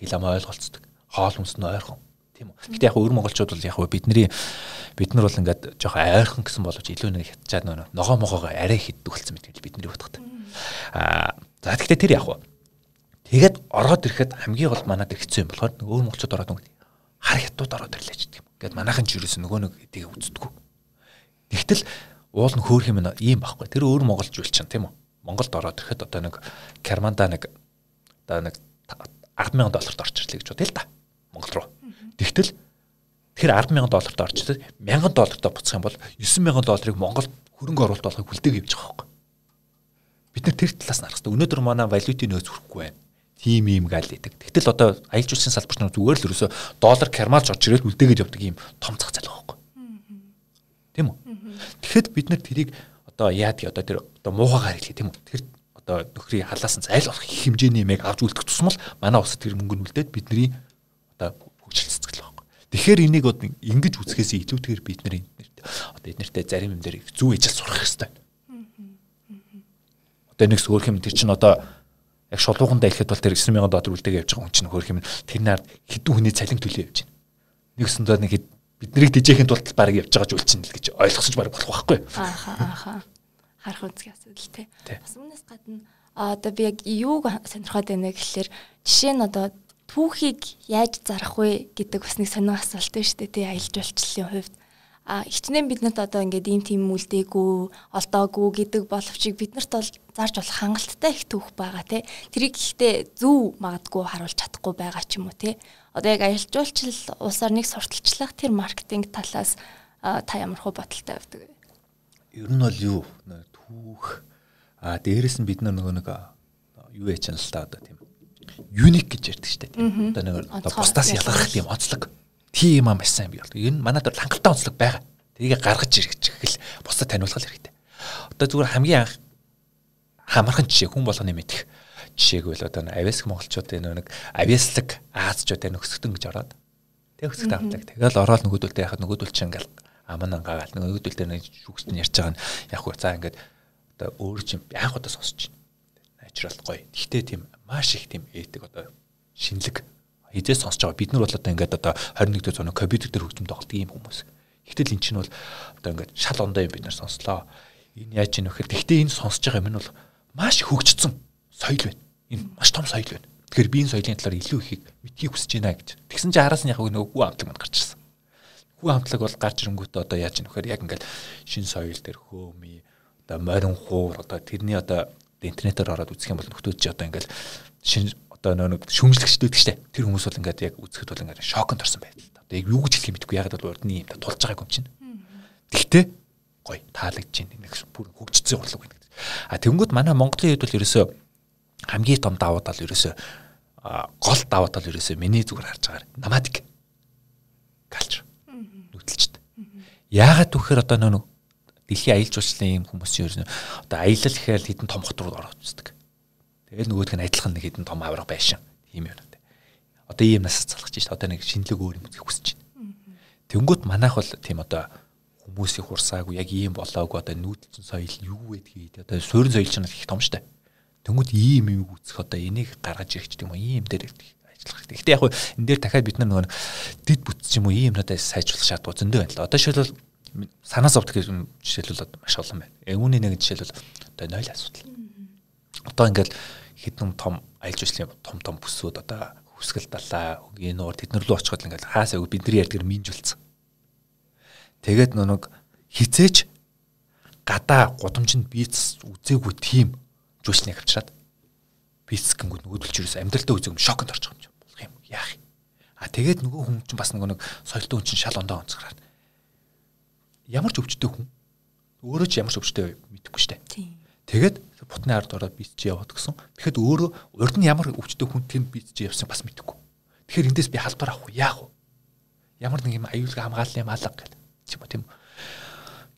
Хэл ам ойлголцдог. Хоол хүнс нь ойрхон. Тийм үү. Гэтэ яг өөр монголчууд бол яг бидний бид нар бол ингээд жоох ойрхон гэсэн боловч илүү нэг хятчаад нөө ногоо могоогоо арай хиддэг болсон мэт бидний бодоход. Аа за гэхдээ тэр яг уу. Тэгээд ороод ирэхэд хамгийн гол манад хэцүү юм болохоор өөр монголчууд ороод өнгө хар хятад ороод ирлээ ч гэх юм. Ингээд манайхан ч ерөөс нөгөө нэг эдийг үздэггүй. Тэгтэл уул нь хөөх юм ийм байхгүй. Тэр өөр монголч үйл чинь тийм үү. Монголд ороод ирэхэд одоо нэг Керманда нэг одоо нэг 100000 долларт орж ирлээ гэж бодъё л да. Монгол руу. Тэгтэл тэр 100000 долларт орж ирээд 1000 доллартаа буцах юм бол 9000 долларыг Монголд хөрөнгө оруулалт болохыг хүлдээг явж байгаа байхгүй. Бид нар тэр талаас нь харах хэрэгтэй. Өнөөдөр манай валютын нөөц хүрэхгүй байна. Тим юм гал идэг. Тэгтэл одоо аялал жуулчлалын салбарт нь зүгээр л ерөөсө доллар кармалж орж ирээд үлдээгээд явдаг юм том зах зээл байхгүй. Тийм үү? Тэгэхэд бид нар тэрийг одоо яадаг одоо тэр одоо муухайгаар хэлээ тийм үү? Тэр одоо нөхрийн халаас нь аль болох их хэмжээний юмыг авч үлдэх тусмал манай улсад тэр мөнгө нь үлдээд бидний одоо хөгжил цэцгэл байхгүй. Тэгэхээр энийг ингэж үзэхээс илүүтэйгээр бид нар одоо эднэртэй зарим юм дээр зүү ижил сурах хэрэгтэй. Одоо нэг зөвөх юм тэр чинь одоо Яг шулуугандаа ихэд бол тэр 9000 доллар үлдээгээ явж байгаа хүн чинь хөөх юм тэр нар хэдэн хүний цалин төлөө явж байна. Нэгсэндээ нэг бид нарыг дижээхийн тулд баг явж байгаа зүйл чинь л гэж ойлгосож баг болох байхгүй. Ааха ааха. Харах үзгийн асуудал тий. Бас үүнээс гадна одоо би яг юуг сонирхоод байна гэхэлэр жишээ нь одоо түүхийг яаж зарах вэ гэдэг бас нэг сонир асуулт байна шүү дээ тий аялал жуулчлалын хувьд. А хичнээн биднэрт одоо ингээд ийм тийм үлдээгүй олдоогүй гэдэг боловч биднэрт бол зарж болох хангалттай их түүх байгаа тий. Тэрийг гэхдээ зөв магадгүй харуулж чадахгүй байгаа ч юм уу тий. Одоо яг аялал жуулчлал улсаар нэг сурталчлах тэр маркетинг талаас та ямар хөө бодолтой байдаг вэ? Ер нь бол юу түүх. А дээрэс нь бид нөгөө нэг юу яж чанал та одоо тийм. Юник гэж ярьдаг шүү дээ тийм. Одоо нэг бусдаас ялгарх тийм онцлог. Тийм юм маш сайн бий бол. Энэ манайд бол хангалттай онцлог байгаа. Тэрийг гаргаж ирэх хэл бусдад таниулах хэрэгтэй. Одоо зүгээр хамгийн анх хамархан жишээ хүн болгоны мэдих жишээг бол одоо авиаск монголчуудын нэг авиаслаг Азчуудын нөхсгтэн гэж ороод. Тэг өсгт авдаг. Тэгэл ороод нөгөөдөлтэй яхад нөгөөдөл чинь ингээл аман ангаагаал нөгөөдөл дээр нэг шүүгчтэн ярьж байгаа нь яг хөө за ингээд одоо өөр чинь анх удаа сонсож байна. Natural гоё. Гэхдээ тийм маш их тийм ээдэг одоо шинэлэг хизээ сонсож байгаа. Бид нар бол одоо ингээд одоо 21-р зууны компьютер дээр хөгжим тоглодог юм хүмүүс. Гэтэл эн чинь бол одоо ингээд шал ондоо юм бид нар сонслоо. Энэ яаж юм нөхөр. Гэхдээ энэ сонсож байгаа юм нь бол маш хөгжсөн соёл байна. Энэ маш том соёл байна. Тэгэхээр би энэ соёлын талаар илүү ихийг мэдхийг хүсэж байна гэж. Тэгсэн чинь араас нь яг нөгөө хүү амтлаг манд гарч ирсэн. Хүү амтлаг бол гарч ирэнгүүтээ одоо яаж юм нөхөр яг ингээд шин соёл дээр хөөми одоо морин хуур одоо тэрний одоо интернетээр ороод үзэх юм бол нөхдөөд чи одоо ингээд шин одоо нэг шүмжлэгчтэй гэдэг чинь тэр хүмүүс бол ингээд яг үзэхэд бол ингээд шоконд орсон байдаг. Одоо яг юу гэж хэлэх юм битгүй ягаад бол урдны юм да тулж байгаа юм чинь. Тэгтээ гоё таалагдж байна нэг бүр хөгжсөн урлаг байна. А тэгэнгүүт манай Монголын хэд бол ерөөсөө хамгийн том давуу тал ерөөсөө гол давуу тал ерөөсөө миний зүгээр харж байгаа намадик калчер нүүдэлчт. Яагаад вэхээр одоо нөө дэлхийн аялал жуулчлалын хүмүүс чинь ерөөсөө одоо аялал гэхээр хэдэн том хот руу ороод үздэг Тэгэл нөгөөх нь адилхан нэг хэдэн том авраг байшин. Тийм юм байна. Одоо ийм насаас залхаж шít. Одоо нэг шинэлэг өөр юм үзэх хүсэж байна. Тэнгүүт манайх бол тийм одоо хүмүүсийн хурсаагүй яг ийм болоогүй одоо нүүдэлчин соёл юу гэдгийг одоо суурин соёл чинь их том штэ. Тэнгүүт ийм юм үүсэх одоо энийг гаргаж ирэх юм уу ийм дээр ажиллах хэрэгтэй. Гэтэ яг хуу энэ дээр дахиад бид нар нөгөө дид бүтц юм уу ийм надад сайжруулах шаардлагатай зөндөө байна л. Одоо шилбэл санаас авдаг жишээлбэл маш олон байна. Үүний нэг жишээлбэл одоо нойл асуудал. Одоо ингээд хэдэн том аялал жуулчлалын том том бүсүүд одоо хүсгэл далаа өгийн нуур тэднэр рүү очиход ингээд хаасаа бидний ярьдгэр минжүүлсэн. Тэгээд нэг хизээч гадаа гудамжинд бийц үзээгүй тийм жуулчлалыг авчираад бийц гингүүд нөгөөдөлч юус амьдралтаа үзэм шоконд орчих юм болох юм яах юм. А тэгээд нөгөө хүн чинь бас нөгөө нэг соёлтой хүн чинь шал ондоо онцграад. Ямар ч өвчтөй хүн өөрөө ч ямар ч өвчтөй мэдэхгүй штэ. Тэгээд бутны ард ороод бийцж яваад гэсэн. Тэгэхэд өөрөө урд нь ямар өвчтөй хүн тэнд бийцж явсан бас мэдэхгүй. Тэгэхээр эндээс би халдвар авах уу? Яах вэ? Ямар нэг юм аюулгүй хамгааллын алга гэл. Тийм үү тийм үү.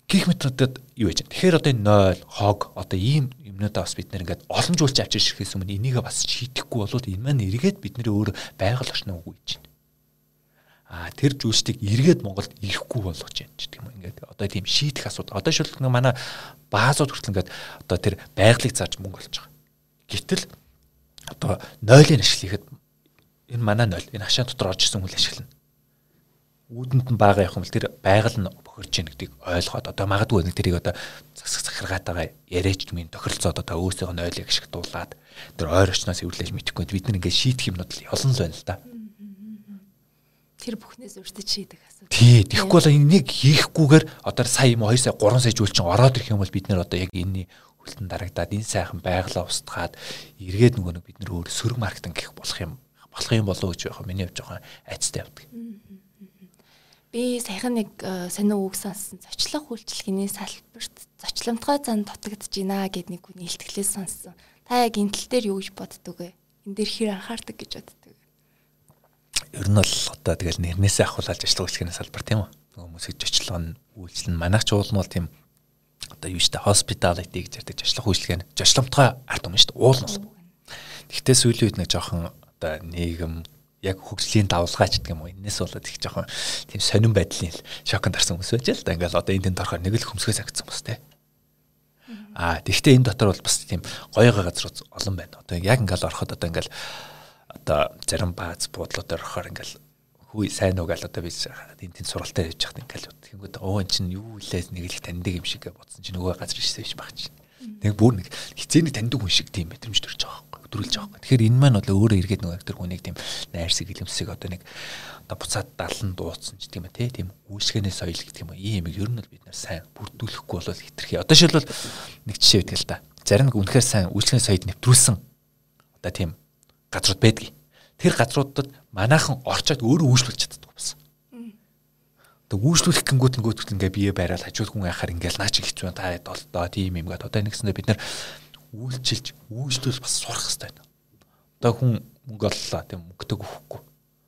Гих методод юу гэж. Тэгэхээр одоо энэ 0 хог одоо ийм юмнуудаа бас бид нэр ингээд олонжуулж авчир ширхээс өмнө энийг бас шийдэхгүй болоод энэ маань эргээд бидний өөр байгаль орчноо үгүй чинь а тэр зүйлсийг эргээд Монголд ирэхгүй болгож байна ч гэх юм ингээд одоо тийм шийдэх асуудал. Одоо шил нэг манай баазууд хүртэл ингээд одоо тэр байгалыг зааж мөнгө олж байгаа. Гэтэл одоо нойлын ашиг хийхэд энэ манай нойл энэ хашаа дотор орж исэн хүл ашиглана. Үүдэнд нь бага явах юм бол тэр байгаль нь бохирж яах гэдгийг ойлгоод одоо магадгүй нэг тэрийг одоо засаг захиргаатайгаа яриач юм тохиролцоод одоо өөрсдөө нойлыг ашиглуулад тэр ойр очноос эвэрлэж мэдэхгүй бид нар ингээд шийдэх юмнууд л олон л байна л да тэр бүхнээс өртөж шийдэх асуудал. Тий, тэгэхгүй бол энийг хийхгүйгээр одоо сая юм 2 сая 3 сая жүлчин ороод ирэх юм бол бид нэр одоо яг энэний хүлтэн дарагдаад энэ сайхан байглаа устгаад эргээд нөгөө нэг бид нэр өөр сөрөг маркетинг гэх болох юм болох юм болов уу гэж яг миний хувьд жоохон айцтай явдаг. Би саяхан нэг э, сонио үг сонссон. Зочлох үйлчлэгээний салбарт зочломтгой зан дутагдж байна гэд нэг хүний илтгэлээс сонссон. Та яг энэ тал дээр юу гэж боддөг вэ? Энд дээр хэр анхаардаг гэж боддөг? Ер нь бол одоо тэгэл нэрнээсээ ахуулаад ажил үйлчлэгийн салбар тийм үү. Нөгөө хүмүүсийг жочлон үйлчлэн манайх ч уул нь бол тийм одоо юу штэ hospitality гэж ярьдаг жочлох үйлчлэгийн жочломтгой ард юм штэ уул нь. Гэхдээ сүүлийн үед нэг жоохон одоо нийгэм яг хөгжлийн давлгаач гэдэг юм уу энэс болоод их жоохон тийм сонирн байдлын шоконд орсон хүмүүс байж л да ингээл одоо энэ тэнд орохоор нэг л хөмсгөөс агцсан хүмүүс те Аа тэгвэл энэ дотор бол бас тийм гоёгоо газар олон байна. Одоо яг ингээл ороход одоо ингээл одоо зарим бааз буудлуудаар орохоор ингээл хүй сайн уу гэл одоо би энэ тийм суралтай явж байхад ингээл тэгэнгүүт оо эн чинь юу илээс нэг л таньдаг юм шиг бодсон чинь нөгөө газар ирсэн биш баг чинь. Нэг бүр нэг хизээний таньдаг хүн шиг тийм мэдрэмж төрж байгаа байхгүй өдрүүлж байгаа байхгүй. Тэгэхээр энэ маань бол өөрөө эргээд нөгөө тэр хүнийг тийм найрсаг гэлэмсэг одоо нэг одоо буцаад далан дууцсан ч тийм ээ тийм үүсгэнээ соёл гэх юм ийм юм ер нь л бид нар сайн бүрдүүлэхгүй бол хитрхи. Одоо шилбэл нэг жишээ өгдөл та. Зарим үнэхээр сайн үйлчлэгийн соёлд нэвтрүүлсэн одоо тийм газрууд байдгийг. Тэр газруудад манайхан орчоод өөрөө үйлчлүүлж чаддаг бас. Тэг үйлчлүүлэх гингүүд нөгөөд ингээ бие бариад хажууд хүн яхаар ингээл наа чи хэцүү та долдоо тийм юм гээд одоо нэгсэндээ бид нар үйлчилж үйлчлүүл бас сурах хэрэгтэй байна. Одоо хүн мөнгө оллоо тийм мөнгөтэйг өгөхгүй.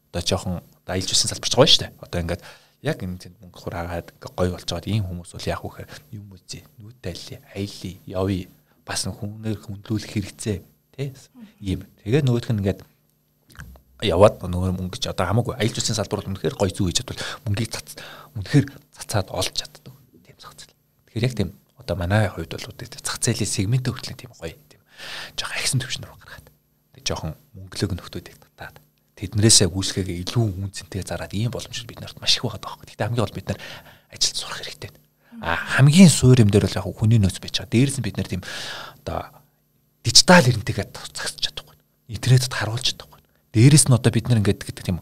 Одоо жоохон аялж үсэн салбарч гоё штэ. Одоо ингээд яг энэ тэнд мөнгө хураагаад гоё болж байгаа ийм хүмүүс бол яг үхээр юм үзье. Нүд тайлли, аялли, явъя. Бас хүнээр хүндлүүлэх хэрэгцээ тий. Ийм. Тэгээ нөгөөх нь ингээд яваад нөгөө мөнгө ч одоо хамаагүй аялал жуулчлалын салбарт үнэхээр гоё зүй хийж чадвал мөнгийг цац үнэхээр цацаад олж чаддаг тийм зах зээл. Тэгэхээр яг тийм одоо манай хувьд бол зах зээлийн сегмент хүртэл тийм гоё тийм жоохон агсан төвшнөр гаргаад. Тэг жоохон мөнгөлөг нөхдүүдийг татаад тэднэрээсээ гүйцэхээ илүү үнцэнтэй зараад ийм боломж бид нарт маш их байгаа даахгүй. Гэхдээ хамгийн гол бид нар ажилд сурах хэрэгтэй. А хамгийн суур юм дээр бол яг хүний нөөц байж байгаа. Дээрээс нь бид нар тийм одоо дижитал эрентэйгээ цагсч чадахгүй. Интернетэд харуулж чадахгүй Дээрээс нь одоо бид нар ингээд гэдэг тийм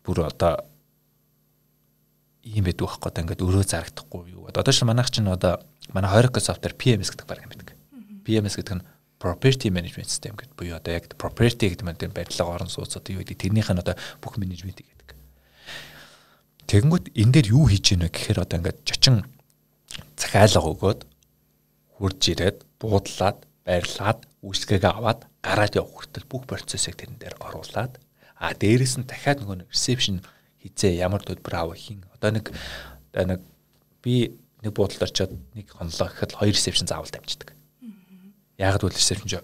бүр одоо ийм байдаг байхгүй одоо ингээд өрөө зарагдахгүй юу. Одоо ч манайх чинь одоо манай Horeca software PMS гэдэг баг юм байдаг. PMS гэдэг нь property management system гэдэг буюу одоо яг property гэдэг нь барилга орон сууц одоо юу гэдэг тэрнийх нь одоо бүх менежмент гэдэг. Тэгэнгүүт энэ дээр юу хийж гинэ гэхээр одоо ингээд жочин захиалга өгөөд хурж ирээд буудлаад барилгаад үйлчлэгээ аваад гараад явах хүртэл бүх процессыг тэрэн дээр оруулаад а дээрэс нь дахиад нөгөө ресепшн хизээ ямар төлбөр авах хин одоо нэг нэг би нэг буудалд очиод нэг хонлоо гэхэд хоёр ресепшн заавал дамждаг. Яг л ресепшн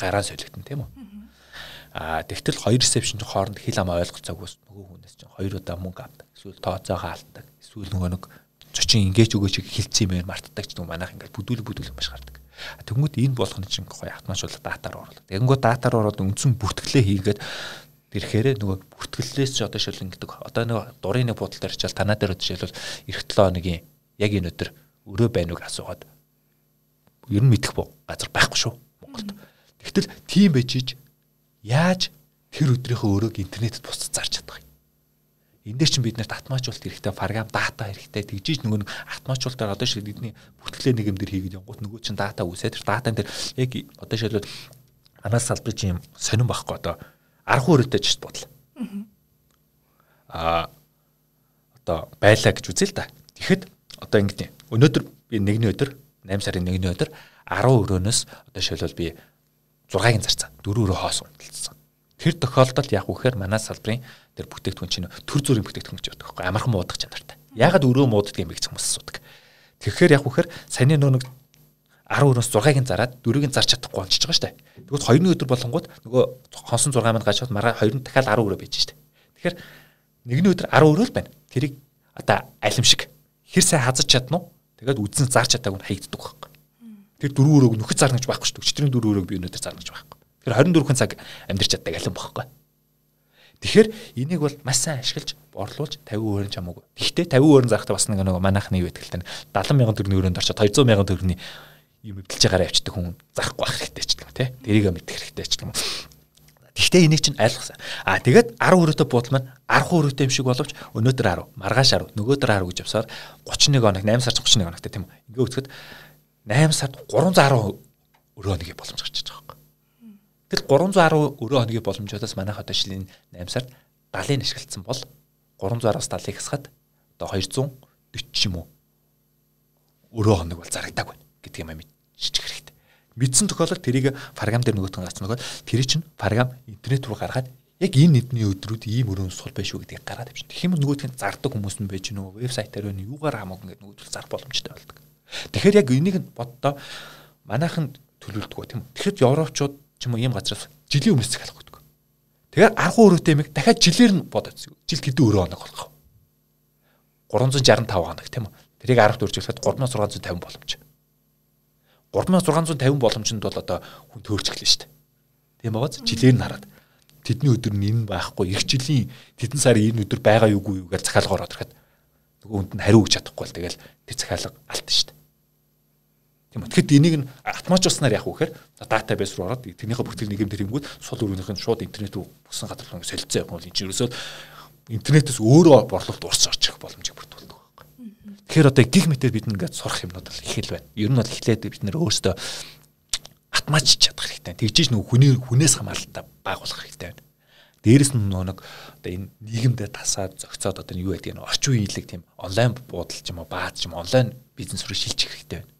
гараа солигдсон тийм үү? А тэгтэл хоёр ресепшн хооронд хил ам ойлголцоогоос нөгөө хүнээс чинь хоёр удаа мөнгө авдаг. Эсвэл тооцоогоо алддаг. Эсвэл нөгөө нэг зочин ingэж өгөөч хэлцсэн юм мартдаг ч нөгөө манайх ингээд бүдүүл бүдүүл маш гардаг. Тэгмүүд энэ болгоно чинь гоё автоматжуулаад датаар оруулаад. Тэгэнгүүт датаар ороод үндсэн бүртгэлээ хийгээд тэрхээр нөгөө бүртгэлээс ч одоо шилэн гэдэг. Одоо нөгөө дурын нэг буудал дээр чил танаа дээр жишээлбэл эх 7 хоногийн яг энэ өдөр өрөө байна уу асуугаад ер нь мэдэх газар байхгүй шүү Монголд. Тэгтэл тийм байж яаж тэр өдрийнхөө өрөөг интернетэд бусдад зарч чадах юм. Энд дээр чинь бид нарт автоматжуулалт хэрэгтэй, програм дата хэрэгтэй. Тэгжиж нөгөө автоматжуулалтаар одоо шиг бидний бүртгэлээ нэг юм дээр хийгээд явгууд нөгөө чинь дата үсээд тэр датан дээр яг одоо шилбэл анаас салбарын чинь юм сонирн байхгүй одоо арга өрөөтэй ч бодол. Аа одоо байлаа гэж үзье л да. Тэгэхэд одоо ингэдэй. Өнөөдөр би нэгний өдөр 8 сарын 1-ний өдөр 10 өрөөнөөс одоо шилбэл би 6-гийн зарцаа 4 өрөө хоос унталцсан. Тэр тохиолдолд яг үхээр манай салбарын тэр бүтээгдэхүүн чинь төр зүрийн бүтээгдэхүүн гэж байдаг байхгүй амархан муудах чанартай. Ягаад өрөө мууддаг юм бэ гэж хүмүүс асуудаг. Тэгэхээр яг үхээр саяны нөө нэг 10 өрөөс 6-ыг зараад 4-ийг зарч чадахгүй болчихж байгаа дээ. Тэгвэл 2-ны өдөр болонгууд нөгөө хонсон 6 манд гашаад маргаа 2 нь дахиад 10 өрөө байж дээ. Тэгэхээр нэгний өдөр 10 өрөө л байна. Тэрийг одоо алим шиг хэр сайн хазаж чадна уу? Тэгээд үдсэн зарч чадаагүй хаягддаг байхгүй. Тэр 4 өрөөг нөхөд зарна гэж байхгүй дээ. Өчтөрийн 4 өрөөг би өнөөдөр зарна гэж байхгүй. Тэр 24 цаг амьдарч чаддаг алин бохгүй. Тэгэхээр энийг бол маш сайн ашиглаж борлуулж 50 өөрийн чамаагүй. Гэхдээ 50 өөрийн зарахтаа бас нэг нэг манайхны юу гэдэг л тань 70 мянган төгрөгийн өрөөнд орчод 200 мянган төгрөгийн юм эвдэлж байгаараа явчихдаг хүн зарахгүй байх хэрэгтэй ч гэх юм те. Тэрийг мэдэх хэрэгтэй ч гэх юм. Гэхдээ энийг чинь ойлгосон. Аа тэгээд 10 өрөөтэй буудал маань 10 өрөөтэй юм шиг боловч өнөөдөр 10, маргааш 10, нөгөөдөр 10 гэж явсаар 31 хоног, 8 сар 31 хоногтой тийм үү. Ингээ үзэхэд 8 сард 310 өрөө нэг боломж гарч байгаа Тэр 310 өрөө хоногийн боломжоодоос манайх одоо шилэн 8 сард 70-ыг ашигласан бол 310-аас 70-ыг хасгаад одоо 240 ч юм уу өрөө хоног бол зарагдаагүй гэдэг юм мэдчих хэрэгтэй. Мэдсэн тохиолдолд тэрийг програм дээр нөгөөтгөн гацсан нөгөө тэр чинь програм интернет руу гаргаад яг энэ эдний өдрүүд ийм өрөөнд сул байх шүү гэдгийг гараад авчин. Тэгэх юм нөгөөтгөн зардаг хүмүүс нь байж нөгөө вебсайтаар байна юугаар хамаагүй ингээд нөгөөдөл зар боломжтой болдог. Тэгэхээр яг энийг боддоо манайхан төлөвлөдөг тийм. Тэгэхэд европчууд ч юм уу ийм газраас жилийн өмнөөс захиалах гэдэг. Тэгэхээр аргу өрөөтэй юм дахиад жилээр нь бодоод жил хэдэн өрөө хоног болох. 365 хоног тийм үү? Тэрийг 10-т үржүүлэхэд 3650 боломж. 3650 боломжинд бол одоо хүн төөрч эхлэв шүү дээ. Тийм байгааз жилээр нь хараад тэдний өдөр нь энэ байхгүй эх жилийн тэдэн сарын энэ өдөр байгаа юугүй юу гэж захиалгаар ирэхэд нөгөө хүнд нь хариу өгч чадахгүй бол тэгэл тэр захиалга алдсан шүү дээ. Үү. Тэгэхэд энийг нь автоматжуулснаар яах вэ гэхээр датабейс руу ороод тэрнийхээ бүтгэл нийгэм тэрэнгүүд сул өрөөнийх нь шууд интернет рүү бусан газар руу солилцоо явах бол энэ чинь ерөөсөө интернетээс өөрөө борлуулалт урсж орж ирэх боломжийг бүрдүүлдэг байхгүй. Тэгэхээр одоо гиг метр бид нэгээд сурах юмнууд бол их л байна. Ер нь бол эхлээд бид нэр өөрсдөө автоматжиж чадах хэрэгтэй. Тэгжиж нөгөө хүний хүнээс хамааралтай байгуулах хэрэгтэй байна. Дээрэс нь нэг одоо энэ нийгэмдээ тасаад зөгцөөд одоо юу гэдэг нь орчин үеийн хэлэг тийм онлайн буудал ч юм уу баад ч юм онлайн бизнес руу шилжих хэрэгтэй байна.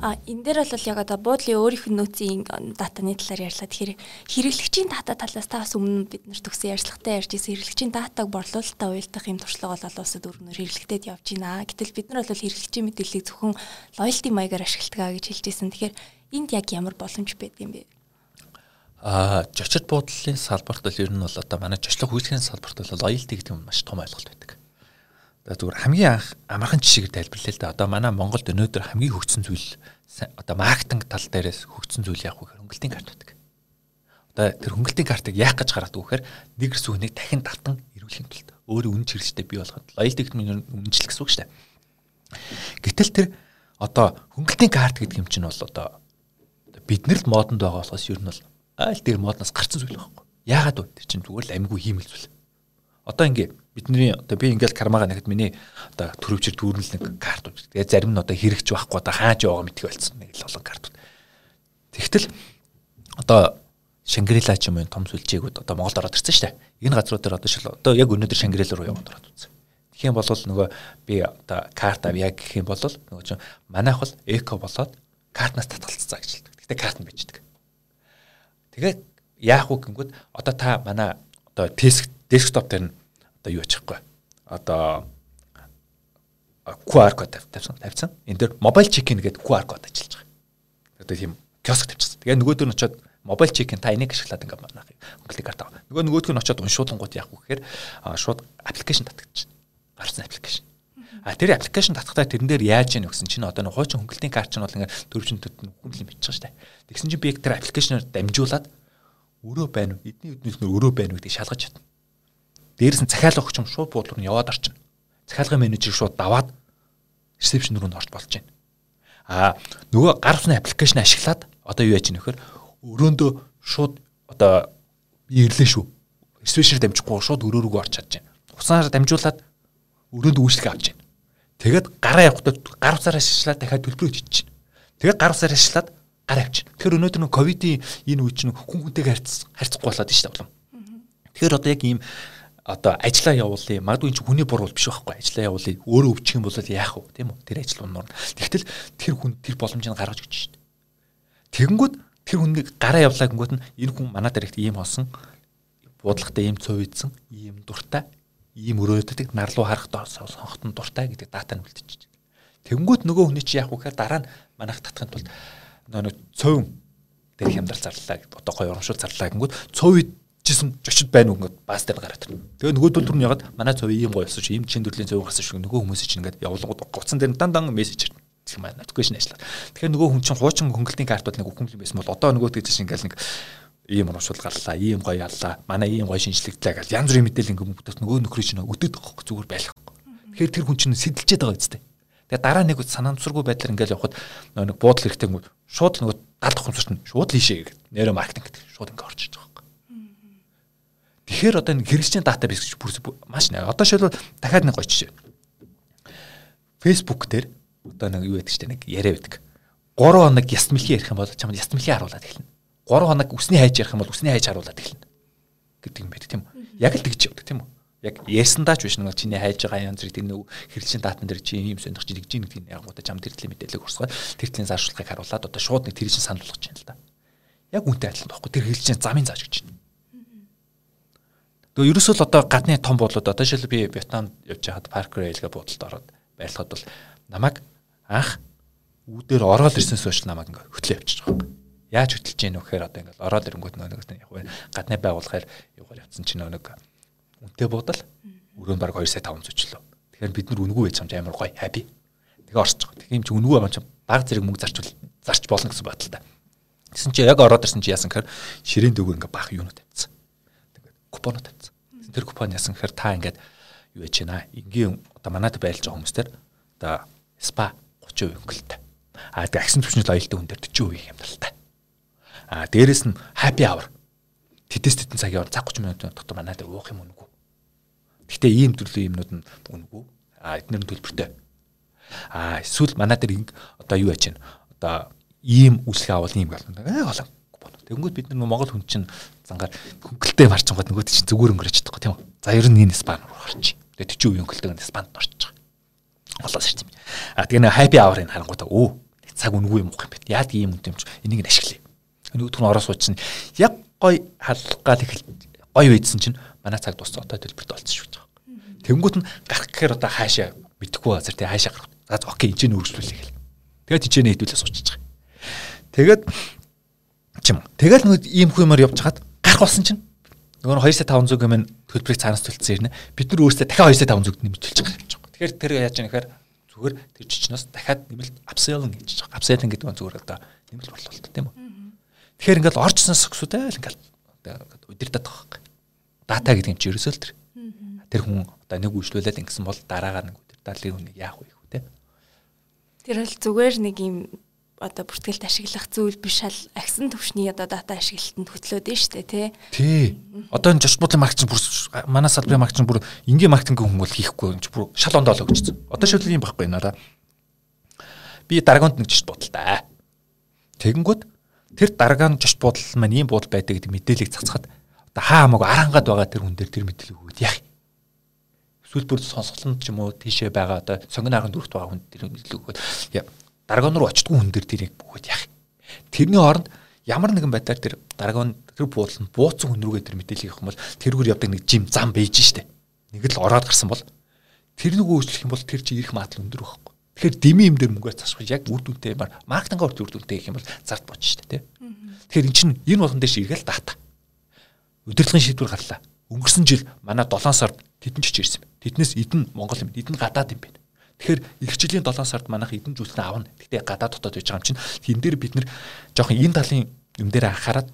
А энэ дээр бол яг одоо буудлын өөрийнх нь нөөцийн датаны талаар ярьлаа. Тэгэхээр хэрэглэгчийн дата талаас та бас өмнө бид нар төгсөн ярьцлагатай ярьж ирсэн хэрэглэгчийн датаг борлуулалтаа уялдах юм туршлага бол улсад өргөнөөр хэрэглэгдээд явж байна. Гэтэл бид нар бол хэрэглэгчийн мэдээллийг зөвхөн лоялти маягаар ашигладаг гэж хэлж ирсэн. Тэгэхээр энд яг ямар боломж байдаг юм бэ? А жочид буудлын салбарт бол ер нь бол одоо манай жочлох үйлчлэгийн салбарт бол лоялти гэдэг нь маш том ойлголт байдаг. Зүгээр хамгийн анх амархан жишээгээр тайлбарлая л да. Одоо манай Монголд өнөөдөр хамгийн хөгжсөн зүйл одоо маркетинг тал дээрээс хөгжсөн зүйл яах вэ гэхээр хөнгөлтийн карт байдаг. Одоо тэр хөнгөлтийн картыг яах гэж гаргадаг вэ гэхээр нэг эрс үнийг дахин давтан ирүүлэхийн тулд өөрөө үнэ хэрэгжтэй бий болгоход лоялти гэдэг нь үнэнчил гэсэн үг шүү дээ. Гэтэл тэр одоо хөнгөлтийн карт гэдэг юм чинь бол одоо биднэр л модонд байгаа болохоос ер нь бол айл дээр модноос гарцсан зүйл байхгүй. Яагаад вэ? Тэр чинь зүгээр л амьгүй хиймэл зүйл. Одоо ингээ бидний одоо би ингээл кармага нэгэд миний одоо төрөвчөр дүүрнэл нэг картууд. Тэгээ зарим нь одоо хэрэгж байхгүй одоо хааж яваа мэдгүй болсон нэг л олон картууд. Тэгтэл одоо Шангрила ч юм уу том сүлжээгүүд одоо Монголд ороод ирсэн шүү дээ. Энэ газрууд дээр одоо шил одоо яг өнөөдөр Шангрила руу яваад ороод үзсэн. Тэгэх юм бол нөгөө би одоо карт ав яг гэх юм бол нөгөө чинь манайх бол эко болоод картнаас татгалцсан гэж хэлдэг. Гэтэ карт нь бичдэг. Тэгээд яах вэ гингүүд одоо та манай одоо деск десктоп дээр нь одоо юу ачихгүй. Одоо QR код тавьсан тавьсан. Энд дээр mobile check-in гэдэг QR код ажиллаж байгаа. Одоо тийм киоск тавьчихсан. Тэгээ нөгөөдөр нь очиод mobile check-in та энийг ашиглаад ингээ манайх хөнгөлөлт карт аваа. Нөгөө нөгөөдг нь очиод уншуулангууд яах вэ гэхээр шууд татгаж чинь. Гарсан аппликейшн. А тэр аппликейшн татхтаа тэрэн дээр яаж яах гэсэн чинь одоо нэг хуучин хөнгөлөлтийн карт чинь бол ингээ дөрвчин төд хөнгөлөлийн бичиж дээ. Тэгсэн чинь би тэр аппликейшнээр дамжуулаад өрөө байна уу? Эдний үднээс нөр өрөө байна уу гэдгийг шалгаж чадна. Дээрээс нь захиалга өгч юм шууд буудлуур нь яваад орчин. Захиалгын менежер шууд даваад ресепшн руу н орж болж байна. А нөгөө гар усны аппликейшн ашиглаад одоо юу яаж нөхөр өрөөндөө шууд одоо би ирлээ шүү. Ресепшнээр дамжихгүй шууд өрөө рүү орч чадж байна. Усаар дамжуулаад өрөөнд үйлчлэг авч байна. Тэгээд гараа явахдаа гар усаар ашиглаад дахиад төлбөрөө чийж байна. Тэгээд гар усаар ашиглаад гар авч байна. Тэгэхээр өнөөдөр нөгөө ковидын энэ үе чинь хүн хүнтэйг харьцахгүй болоод шүү дээ. Тэгэхээр одоо яг ийм одоо ажиллаа явуулъя. Магадгүй чи хүний буруу биш байхгүй. Ажиллаа явуулъя. Өөрөө өвчих юм бол яах вэ? Тийм үү? Тэр ажил унаар. Тэгтэл тэр хүн тэр боломжийг гаргаж өгч шít. Тэгэнгүүт тэр хүнийг гараа явлаа гингүүт нь энэ хүн манай их ийм болсон буудлагатай ийм цов ийдсэн, ийм дуртай, ийм өрөөдөг нар руу харах сонхтон дуртай гэдэг дата нь үлдчихэж байна. Тэгэнгүүт нөгөө хүний чи яах вэ гэхээр дараа нь манайх татахын тулд нөгөө цов дээр хямдрал зарлаа одоо гоё урамшуул зарлаа гингүүт цов жисэн жочид байна уу ингээд баас дээр гараад ирнэ. Тэгээ нөгөө төлбөр нь ягаад манай цов ийм гоё болсон шүү, ийм чин төрлийн цов гарсан шүү. Нөгөө хүмүүс чинь ингээд явуулгууд гоцсон дээр дан дан мессеж ирнэ. Тийм байна. Notification ажиллаад. Тэгэхээр нөгөө хүн чинь хуучин хөнгөлтийн картууд нэг үхэмлэн байсан бол одоо нөгөө тэгж чинь ингээд нэг ийм урамшуул гарлаа, ийм гоё яллаа, манай ийм гоё шинжлэгдлээ гэж янз бүрийн мэдээлэл ингээд бүгдээс нөгөө нөхрөө чинь өдөд авах зүгээр байх. Тэгэхээр тэр хүн чинь сэтэлчээд байгаа үстэй. Тэгээ дараа нэг санаандсургүй байдлаар ингээд явхад нэг буудал хэрэгтэй шууд нөгөө далд ухамсарт нь шууд лишээ гэдэг. Нэрэ маркетинг гэдэг шууд ингээд орж иж байгаа. Тэгэхээр одоо энэ хэрэгжлийн датабейс гэж бүр маш нэ. Одоо шилбэл дахиад нэг гоё жишээ. Facebook дээр одоо нэг юу байдаг ч нэг яриа байдаг. 3 хоног яст мэлхий ярих юм бол чамд яст мэлхий харуулад эхэлнэ. 3 хоног үсний хайж ярих юм бол үсний хайж харуулад эхэлнэ. гэдэг юм байдаг тийм үү? Яг л тэгж явдаг тийм үү? Яг ярьсандаа ч биш нэг чиний хайж байгаа янз бүрийн нэг хэрэгжлийн датан дээр чи ийм сонирхож чинь гэж нэг яг гоо чам тэр төлөв мэдээлэл урсгаад тэр төлөв заашруулгыг харуулад одоо шууд нэг тэр чинь санал болгож байна л да. Яг үнтэй адилхан байхгүй тэр хэрэгжлийн замын зааж гэж байна. Тэгээ ерөөсөө л одоо гадны том буудлууд одоо жишээл би Вьетнамд явж байхад Park Rail-гээ буудалд ороод байлгахад бол намайг анх үүдээр ороод ирсэнээс хойш намайг ингээ хөтлөө явчихж байгаа юм. Яаж хөтлөж гэнэ вэ гэхээр одоо ингээл ороод ирэнгүүт нөгөө яг вэ гадны байгууллагаар явгаар явцсан чинь нэг үнэтэй буудал өрөөнд баг 2 сая 500 ч лөө. Тэгэхээр бид нар үнгүй байж хамж амар гоё хаппи. Тэгээ орсож байгаа. Тэгээ юм чи үнгүй юм чи баг зэрэг мөнгө зарчвал зарч болно гэсэн бодолтой. Тэсэн чи яг ороод ирсэн чи яасан гэхээр ширээн дөгөр ингээ бах юунууд тавьчихсан. Тэгээд купонууд тавьчихсан. Тэр купон яасан гэхээр та ингээд юу яж байна. Энгийн одоо манайд байлж байгаа хүмүүстэр одоо спа 30% өнгөлтэй. А тэгээд агсан төвчнөл аюултай хүн дээр 40% хямдалтай. А дээрэс нь happy hour. Тэтэс тэтэн цагийн цаг 30 минутын дотор манай дээр уух юм үнэгүй. Гэхдээ ийм төрлийн юмнууд нь үнэгүй. А эднэр нь төлбөртэй. А эсвэл манай дээр одоо юу яж байна. Одоо ийм үсгээ авал ийм гал. Аа голоо. Тэнгүүд бид нар Монгол хүн чинь зангаар хөнгөлтэй марчингууд нөгөөд чинь зүгээр өнгөрөөж чадахгүй тийм үү. За ер нь энэ спан руу гарч. Тэгээ 40 үеийн хөнгөлтэйг нь спанд орчих. Болоос ирсэн юм. А тэгээ нэг happy hour-ыг харангуйта өө цаг үнгүй юм уу юм бэ. Яад ийм үнтэй юм чи энийг нь ашиглая. Нөгөөх нь ороо сууч чинь яг гой халгаал их гой үйдсэн чинь манай цаг дууссан одоо төлбөрт олцсон шүү дээ. Тэнгүүд нь гарах гэхээр одоо хаашаа мэдхгүй базар тий хаашаа гарах. За окей энэ нь үргэлжлүүлээ гэл. Тэгээд хичээнэ хэдүүлээ суучих. Тэгээд чим. Тэгэл нэг ийм хүмээр явж хаад гарах болсон чинь нөгөө 2.500 гэмэн төлбөрийг цаанаас төлцсөн ирнэ. Бид нар өөрсдөө дахиад 2.500-д нэмэлт төлж байгаа юм байна. Тэгэхээр тэр яаж яах вэ зүгээр тэр жичнээс дахиад нэмэлт апселинг гэж байгаа. Апселинг гэдэг нь зүгээр одоо нэмэлт борлуулалт тийм үү. Тэгэхээр ингээл оржсон сөхсүүдээ л ингээл удирдах байгаа. Дата гэдэг юм чи ерөөсөө л тэр. Тэр хүн одоо нэг үйлчлүүлээд ингэсэн бол дараагаар нэг удирдаалын хүнийг яах вэ гэх үү те. Тэр бол зүгээр нэг юм одоо бүртгэлд ашиглах зүйл биш ал агсан төвшний одоо дата ашиглалтанд хөтлөөд нь штэ тий. Тий. Одоо энэ жошт бодлын маркетинг бүр манай салбарын маркетинг бүр энгийн маркетинг хүн бол хийхгүй юм чи бүр шал ондоо л өгчсөн. Одоо шийдэл юм байхгүй нараа. Би дарааганд нэг жошт бодолтой. Тэгэнгүүт тэр дараагаан жошт бодол маань ийм бодол байдаг гэдэг мэдээллийг цацхад одоо хаа хамаагүй арангаад байгаа тэр хүн дээр тэр мэдээлэл өгөөд яах эсвэл бүр сонсголонд ч юм уу тийшээ байгаа одоо сонгон арганд дүрхт байгаа хүн тэр мэдээлэл өгөөд даргон руу очтгүй хүн дээр тэрийг бөгөөд яах. Тэрний оронд ямар нэгэн байдлаар тэр даргон тэр буудлын бууцсан хүн рүүгээ тэр мэдээлэл өгөх юм бол тэргээр явдаг нэг жим зам бийж штэ. Нэг л ороод гарсан бол тэр нэг өөрчлөх юм бол тэр чи ирэх магадлал өндөр байхгүй. Тэгэхээр дими юм дээр мөнгөө засах яг үр дүнтэй ямар маркетингаар үр дүнтэй гэх юм бол зарт боч штэ тий. Тэгэхээр эн чинь энэ болгон дээр ширгээл дата. Удирдлагын шийдвэр гарлаа. Өнгөрсөн жил манай 7 сард тедэн ч ирсэн. Тэднээс эдэн Монгол юм. Эдэн гадаад юм байна. Тэгэхээр эх жилийн 7 сард манайх эдэн зүйлсээ авна. Гэтэ гадаад дотоод байж байгаа юм чинь тэн дээр бид нэр жоохон энэ талын юм дээр анхаарад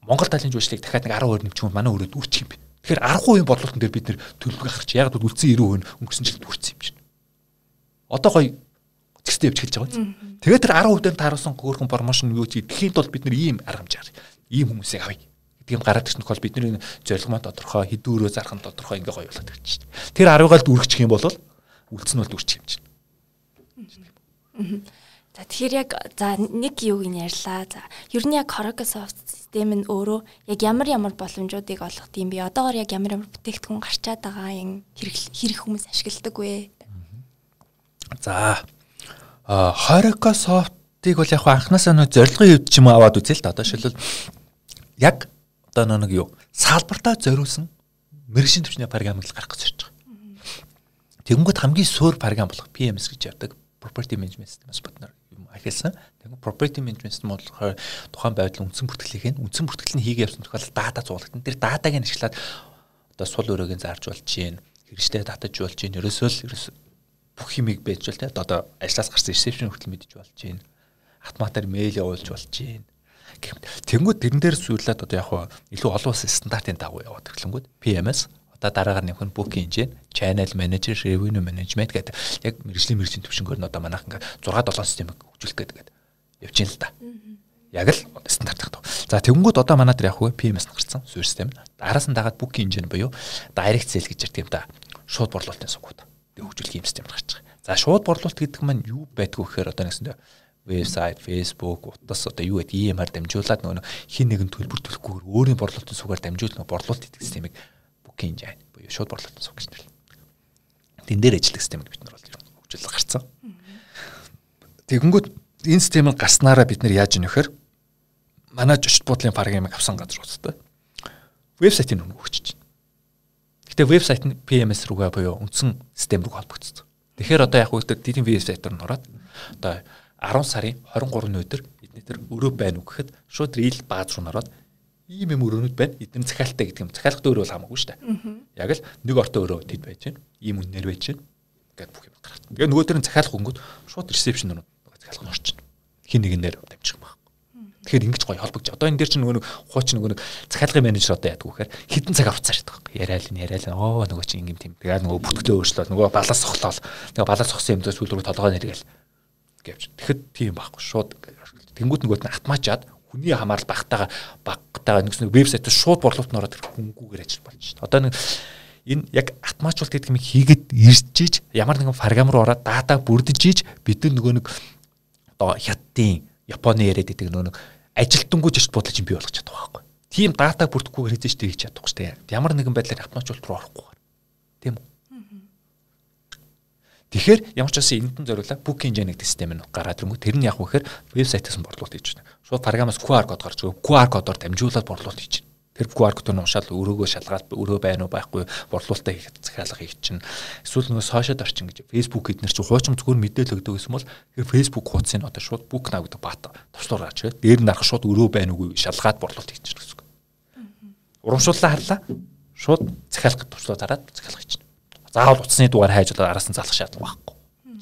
Монгол талын жүжиглийг дахиад нэг 10% нэмчих юм манай өрөөд үрчих юм бэ. Тэгэхээр 10% бодлолтон дээр бид нэр төлөвлөгөө гаргач. Яг бол үлдсэн 90% өнгөрсөн жилд үрцсэн юм чинь. Одоо гоё зэгстэй явж эхэлж байгаа биз. Тэгээд тэр 10% дээр тааруулсан хөөрхөн промошн юу чи тэхийн тулд бид нэр ийм арга хэмжээр ийм хүмүүсийг авъя гэдэг юм гараад ирсэн тохиол бидний зорилго маань тодорхой хэдүүрөө зарах нь тодорхой ингээ гоё болоод ирчих. Тэр 10-аад үргэлжих юм бол үлдсэн бол үрчих юм чинь. За тэгэхээр яг за нэг юуг нь ярьлаа. За ер нь яг Microsoft систем нь өөрөө яг ямар ямар боломжуудыг олгох юм бэ? Одоогор яг ямар ямар бүтээгдэхүүн гарчаад байгаа юм хэрэг хүмүүс ашигладаг вэ? За а Microsoft-ыг бол яг анханасаа нөө зорилгын хувьд ч юм аваад үзээ л да. Одоо шилбэл яг одоо нэг юу салбартаа зориулсан мэрэгжлийн төвчний програмыг гаргах гэж байна Тэгэнгүүт хамгийн суур програм болох PMS гэж яадаг property management system-аас бодноор юм ахилсан. Тэгвэл property management system болохоор тухайн байдлын үндсэн бүртгэлийг нь үндсэн бүртгэл нь хийгээ явсан тохиолдолд дата зуулгатан. Тэр датаг нь ашиглаад одоо сул өрөөг нь зарж болж чинь хэрэгжтэй татаж болж чинь ерөөсөө л бүх юмыг байж бол тэ одоо ажлаас гарсан reception хүртэл мэдж болж чинь автоматар мэйл явуулж болж чинь Тэнгүүд тэрэн дээр суулаад одоо яг илүү олон улсын стандартын дагуу яваад ирлэнгүүд PMS одоо дараагаар нэмэх нь book engine, channel manager, revenue management гэдэг яг мэрэгжлийн мэрэгжлийн төвшнгөөр нь одоо манайх ингээд 6 7 системийг хөгжүүлэх гэдэг явж байна л да. Яг л стандарт тагтав. За тэгэнгүүт одоо манай дээр яг хөө PMS гарсан суурь систем. Араас нь дагаад book engine буюу direct sale гэж ярьдаг юм да. Шууд борлуулалтын сугууд. Тэг хөгжүүлэх юм систем гарч байгаа. За шууд борлуулалт гэдэг маань юу байдг вэ гэхээр одоо нэгсэндээ вебсайт, фейсбુક, утас одоо юу гэдэг EMR дамжуулаад нөгөө хин нэгэн төлбөр төлөхгүйгээр өөрийн борлуулалтын сугаар дамжуулах борлуулалт гэдэг системийг engine буюу шууд борлуулалтын суг гэж нэрлэв. Тэн дээр ажиллах системийг бид нар бол хөгжүүлж гарцсан. Тэгэнгүүт энэ системийг гарснараа бид нар яаж вэхээр манай жишт буудлын програмыг авсан газар утгатай. Вебсайтын өмнө өгч чинь. Гэтэ вебсайт нь PMS рүүгээ буюу үндсэн систем рүү холбогдсон. Тэгэхээр одоо яг үгтэй дидийн вебсайтаар нь ороод одоо 10 сарын 23-ны өдөр эдний тэр өрөө байна уу гэхэд шууд рил бааз руу ороод ийм юм өрөөнүүд байна. Эдгээр захиалтай гэдэг юм. Захиалгад өөрөө бол хамаагүй шүү дээ. Яг л нэг ортой өрөө тэд байж байна. Ийм үнээр байж байна. гэдэг бүх юм гараад. Тэгээ нөгөө дээр нь захиалах хөнгөд шууд ресепшн руу захиалах нь орчин. Хин нэгнээр дамжих юм байна. Тэгэхээр ингэж гоё холбогдож. Одоо энэ дээр чинь нөгөө нэг хууч нөгөө нэг захиалгын менежер одоо яадаг вэхээр хитэн цаг авцаар байдаг. Яриал нь яриал оо нөгөө чинь ингэм тийм. Тэгээ нөгөө бүтгэлээ өөрчлөөл нөгөө балаас сохлоол. Тэгээ балаас сохсон юм дээр сүүл рүү толгой нэргээл гэвч. Тэгэхэд тийм байхгүй шууд тэнгуут нөгөөт нь атмаачаад хүний хамаарал багтаага багтаага нэгс нэг вебсайтаас шууд борлуулалт нь ороод хөнгүүгээр ажил болж шүү дээ. Одоо нэг энэ яг автоматжуулалт гэдэг юм хийгээд иржиж ямар нэгэн програм руу ороод дата бүрдэж бид нар нөгөө нэг одоо хятадын Японы яриад байдаг нөгөө нэг ажилтнгүй жишт бодлоо чинь бий болгож чаддаг байхгүй. Тийм дата бүрдэхгүйгээр хийж штэ хийж чадахгүй штэ. Ямар нэгэн байдлаар автоматжуулалт руу орохгүй. Тийм үү? Тэгэхээр ямар ч байсан энд нь зориулаа book engine гэдэг систем нь гараад ирэнгүү тэр нь яг вэхээр вебсайтаас нь борлуулалт хийж байна. Шууд програмаас QR код гарч байгаа. QR кодоор дамжуулаад борлуулалт хийж байна. Тэр QR кодоор нь ушаал өрөөгөө шалгаад өрөө байна уу байхгүй борлуулалтаа хийх захиалга хийх чинь. Эсвэл нөгөө сошиал орчин гэж Facebook эднэр чинь хуучин зүгээр мэдээлэл өгдөг гэсэн бол тэр Facebook хуудсыг одоо шууд book now гэдэг бат товчлуур гарч ирээд дээр нь дарах шууд өрөө байна уугүй шалгаад борлуулалт хийж чинь гэсэн. Урамшууллаа харлаа. Шууд захиалга товчлуу дараад захиалга хийж чинь заавал утасны дугаар хайж болоод араас нь залах шаардлага байхгүй.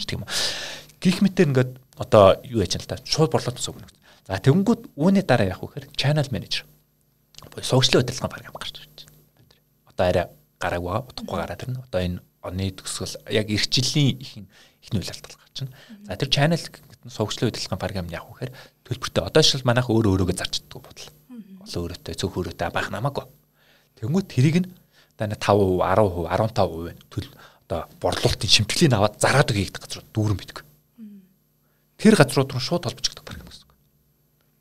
Тийм үү. Гих мэтэр ингээд одоо юу яж л та шууд борлуулалт ус өгнө. За тэгэнгүүт үүний дараа яах вэ гэхээр channel manager. Согчлын удирдлагын програм гарч ирж байна. Одоо арай гараагүй удахгүй гараад ирнэ. Одоо энэ оны төгсгөл яг эх жилийн их ихний үйл алдал гарч байна. За тэр channel согчлын удирдлагын програм яах вэ гэхээр төлбөртэй одоо шил манайх өөр өөрөөгөө зарчддаг бодол. Олон өөрөөтэй цөөх өөрөөтэй байх намаагүй. Тэнгүүт тэрийг нь одоо 5%, 10%, 15% төл одоо борлуулалтын шимтгэлийн аваад зараад өгийгдэх газрууд дүүрэн битг. Тэр газрууд руу шууд холбож өгдөг програм гэсэн.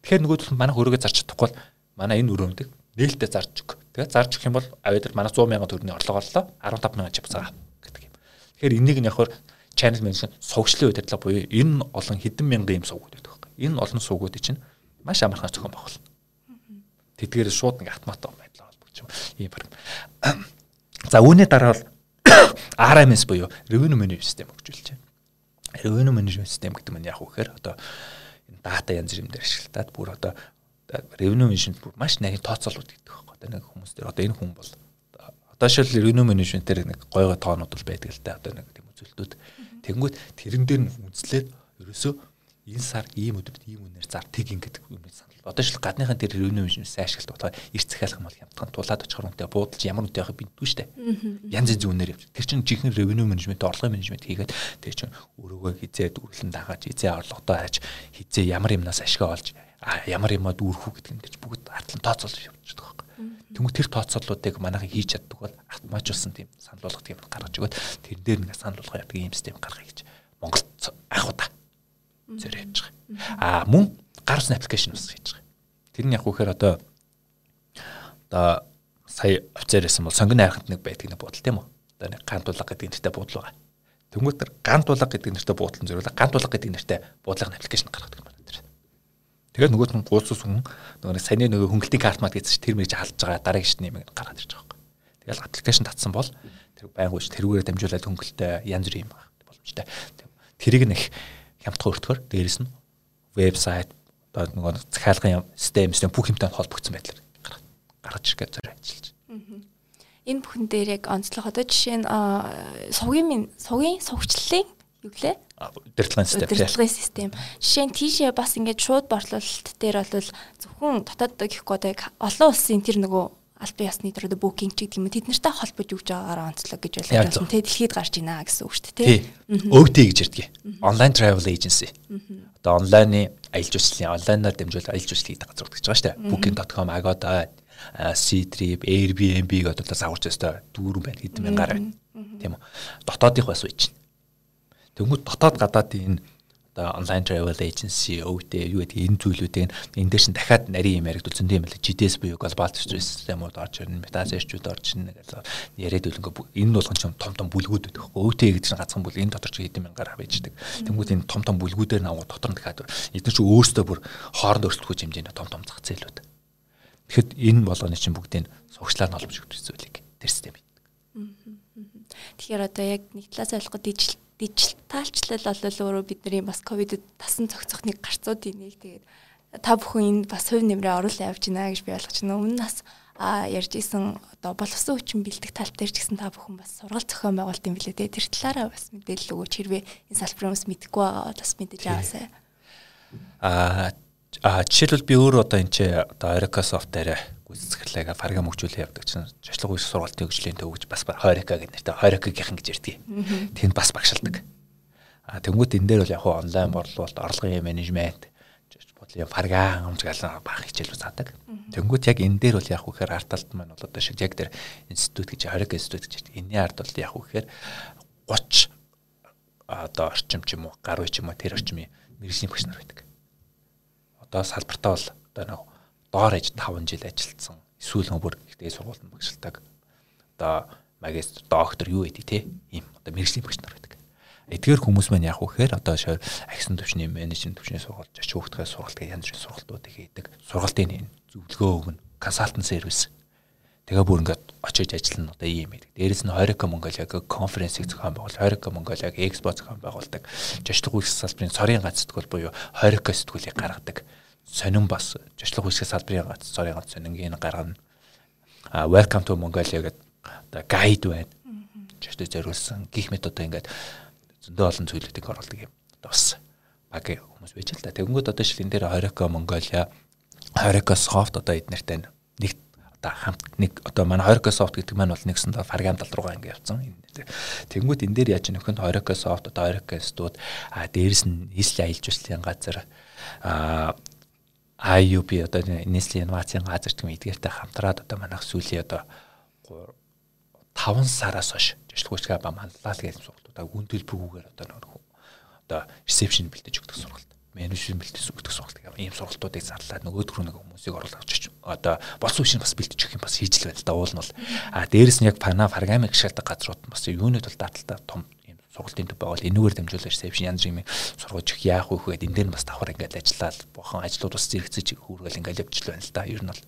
Тэгэхээр нөгөө төлөв манайх өрөөгөө зарч чадахгүй бол манай энэ өрөөмдөг нээлттэй зарж өг. Тэгээд зарж өгөх юм бол аваад манай 100 сая төгрөгийн орлого оллоо 15 сая чип заа гэдэг юм. Тэгэхээр энийг нь явахаар channel management сувгчлын удирдлага буюу энэ олон хэдэн мянган юм сувгууд байдаг байхгүй. Энэ олон сувгуудыг чинь маш амархан зохион байгуул. Тэдгээр шууд нэг автомат байдлаар юм. Ийм програм. За үүний дараа бол RMS буюу revenue management system хөгжүүлж байна. Revenue management system гэдэг нь яг вэ гэхээр одоо энэ дата янз бүр юм дээр ашиглалтад бүр одоо revenue management бүр маш нарийн тооцоолууд гэдэг байхгүй. Одоо нэг хүмүүс дээр одоо энэ хүн бол одоо шил revenue management дээр нэг гой гой тоонууд бол байдаг л да. Одоо нэг тийм үзүүлэлтүүд. Тэнгүүт тэрэн дээр нь үнслээд ерөөсөө энэ сар ийм өдөрт ийм үнээр зар тэг ингээд юм санал. Одоо шил гадныхаа тэр revenue management-ийг ашиглалт болохоор эрт захиалах юм бол хямдхан тулаад очихор үнтэй буудалж ямар үнтэй байхыг бинтгүй штэ. Янз янзын үнээр явж. Тэр чинь жинхэнэ revenue management, орлогын менежмент хийгээд тэр чинь өрөөгөө хизээ дүүрлэн дагааж, хизээ орлоготой хайж, хизээ ямар юмнаас ашиг олж ямар юмад үүрхүү гэдэг ингэж бүгд артлан тооцоолж явчихдаг байхгүй. Тэнгүү тэр тооцооллуудыг манайхан хийж чаддаг бол автоматжуулсан тийм санал болгох юм гаргаж өгөөд тэр дээр нэг санал болгох юм систем гаргая гэж Монголд анх удаа зэрэг явж байгаа. Аа мөн гар усны аппликейшн бас хийж байгаа. Тэр нь яг үхээр одоо одоо сая офицер байсан бол сонгоны хайрханд нэг байдаг нэг буудал тийм үү? Одоо нэг гант тулга гэдэг нэртэй буудал байгаа. Тэнгүүт гант тулга гэдэг нэртэй буудлын зөвлөө гант тулга гэдэг нэртэй буудлагын аппликейшн гаргадаг юм байна. Тэгээд нөгөөт нь гуулцус хүн нөгөө саяны нөгөө хөнгөлтийн карт мат гэсэн чинь тэр мэрэж халж байгаа дараагийн шин юм гараад ирж байгаа юм. Тэгэл аппликейшн татсан бол тэр байнгүйч тэрүүгээр дамжуулаад хөнгөлтөө янз бүр юм боломжтой. Тэрийг нэг хямдхан өртгөр дээрэс нь вебсайт одоо нөгөө захиалгын систем систем бүх юмтай холбогдсон байдлаар гаргаж ирэх гэж зориулж ажиллаж байна. Энэ бүхэн дээр яг онцлог одоо жишээ нь сувгийн сувгийн сувгчлалын юу гэлээ удирдлагын систем удирдлагын систем. Жишээ нь тийшээ бас ингээд шууд борлуулалт дээр бол зөвхөн дотоод гэхгүй одоо олон улсын тэр нөгөө албан ёсны тэр одоо букинг ч гэдэг юм тэд нартай холбож өгж байгаагаар онцлог гэж ойлгож байна. Тэ дэлхийд гарч ийна гэсэн үг шүү дээ. OT гэж ярьдаг. Online travel agency. Одоо онлайны аялал жуулчлалын онлайнаар дамжуулаад аялал жуулчлал хийдэг газар гэж байгаа шүү дээ. Booking.com, Agoda, C-Trip, Airbnb гэдэг одоо загварч өстой дүүрэн байна хэдэн мянгаар байна. Тийм үү. Дотоодынх бас үйч. Тэнгүүд дотоод гадаадын энэ одоо онлайн travel agency өвдөө юу гэдэг энэ зүйлүүдийг энэ дээр шин дахиад нарийн юм яригдуулсан тийм байлаа. GDS буюу global системүүд орж ирнэ, метасерчүүд орж ирнэ гэж яриад үлэнгөө энэ болгон ч том том бүлгүүд байдаг. өвдөө гэдэг чинь ганцхан бүл энэ дотор ч хэдэн мянгаар байждаг. Тэнгүүд энэ том том бүлгүүдээр наваа дотор нь дахиад эдгээр чи өөрсдөө бүр хооронд өрсөлдөх хэмжээний том том зах зээлүүд. Тэгэхэд энэ болгоны чинь бүгдийг сурагчлаар нь олбож өгдөг зүйлийг тэр систем. Тэгэхээр одоо яг нэг талаас ойлгоход дижитал дижиталчлал бол өөрөө бидний бас ковидд тасан цогцох нэг гарцуудын нэг тэгээд та бүхэн энд бас хувь нэмрээ оруулаа явж байна гэж би ойлгож байна. Өмнө нас а ярьж исэн одоо боловсон хүчин бэлдэх тал дээр ч гэсэн та бүхэн бас сургалт зохион байгуулалт юм билээ те. Тэр талаараа бас мэдээлэл өгөөч. Хэрвээ энэ салбарын хүмүүс мэдгүй байгаа бас мэдээж аваасаа а а жишээлбэл би өөрөө одоо энэ чи одоо Microsoft дээр гүйцэтгэлээ фарга мөгжүүлээ явдаг чинь жашлаг үйл сургалтын хөгжлийн төвөж бас Хорика гэх нэртэй Хорикагийн гэж ярьдаг. Тэнд бас багшилдаг. А тэнгуут энэ дээр бол яг онлайн борлуулалт, орлогын менежмент, бодлын фарга хамж галан баах хичээл заадаг. Тэнгуут яг энэ дээр бол яг үхээр арт талд маань бол одоо шиг яг дээр институт гэж Хорика институт гэж ярьдаг. Энийн арт бол яг үхээр 30 одоо орчим ч юм уу, гаруй ч юм уу тэр орчмын мэрэгжлийн багш нар байдаг. Одоо салбартаа бол одоо нэг доор ээж 5 жил ажилласан. Эсвэл бүр ихтэй сургуультанд багшилдаг. Одоо магистр, доктор юу гэдэг те ийм одоо мэрэгжлийн багш нар байдаг. Эдгээр хүмүүс маань яг үхээр одоо агсан төвчний менежмент төвчний сургалт, ач хүүхдгээ сургалт гэх янз бүрийн сургалтууд хийдэг. Сургалтын зөвлөгөө өгнө, консалтинг сервис. Тэгээ бүр ингээд очиж ажиллана одоо ийм байдаг. Дээрээс нь Хорика Монголиаг конференцийг зохион байгуул, Хорика Монголиаг экспо зохион байгуулдаг. Жачлаг үйлс салбарын цорын ганц сэтгүүл буюу Хорика сэтгүүлийг гаргадаг сонин бас жишлэг хүсгээс салбарын гац цорын гац сонингийн гаргана. А welcome to Mongolia гэдэг одоо гайд байна. Жишээ зориулсан гих мэт одоо ингээд зөндөө олон зүйлүүдийг оруулдаг юм. Одоо бас баг хүмүүс байж л та. Тэгэнгүүт одоо шил энэ дээр Хорика Mongolia, Хорика Soft одоо эднэртэй нэг одоо хамт нэг одоо манай Хорика Soft гэдэг маань бол нэгсэн доо Фарган тал руугаа ингээд явцсан. Тэгэнгүүт энэ дээр яаж нөхөнд Хорика Soft одоо Хорика студ а дээрэс нь нийслэлийн аялал жуулчлалын газар а IUP одоо нийслэлийн инновацийн газар гэх мэт эдгээртэй хамтраад одоо манайх сүүлийн одоо 5 сараас хойш жишлгүүчгээ ба манлал гэсэн сургалтуудаа гүн төлбөргүйгээр одоо нэг одоо ресепшн бэлдэж өгдөг сургалт менежмент бэлдэж өгдөг сургалт гэх ийм сургалтуудыг зарлаад нөгөөд рүү нэг хүмүүсийг оруулах гэж одоо болсон үеийн бас бэлдэж өгөх юм бас хийж л байна л да уул нь бол. А дээрэс нь яг пана фаргамик шалтгаан газрууд нь бас юунууд бол даталтаа том сургалтын төв байгуул энүүгээр дамжуулаад ресепшн янз бүрийн сургууч яах вэ гэхэд энэ дээр бас давхар ингээд ажиллаад бохон ажлууд бас зэрэгцэж хүүргээл ингээд л байна л да ер нь бол.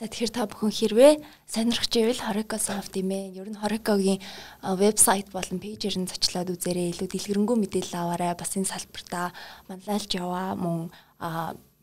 За тэгэхээр та бүхэн хэрвээ сонирхож ивэл Horeca Soft юм ээ. Ер нь Horeca-гийн вебсайт болон пэйжээр нь зочлоод үзээрэй. Илүү дэлгэрэнгүй мэдээлэл аваарай. Бас энэ салбартаа манлайлж яваа мөн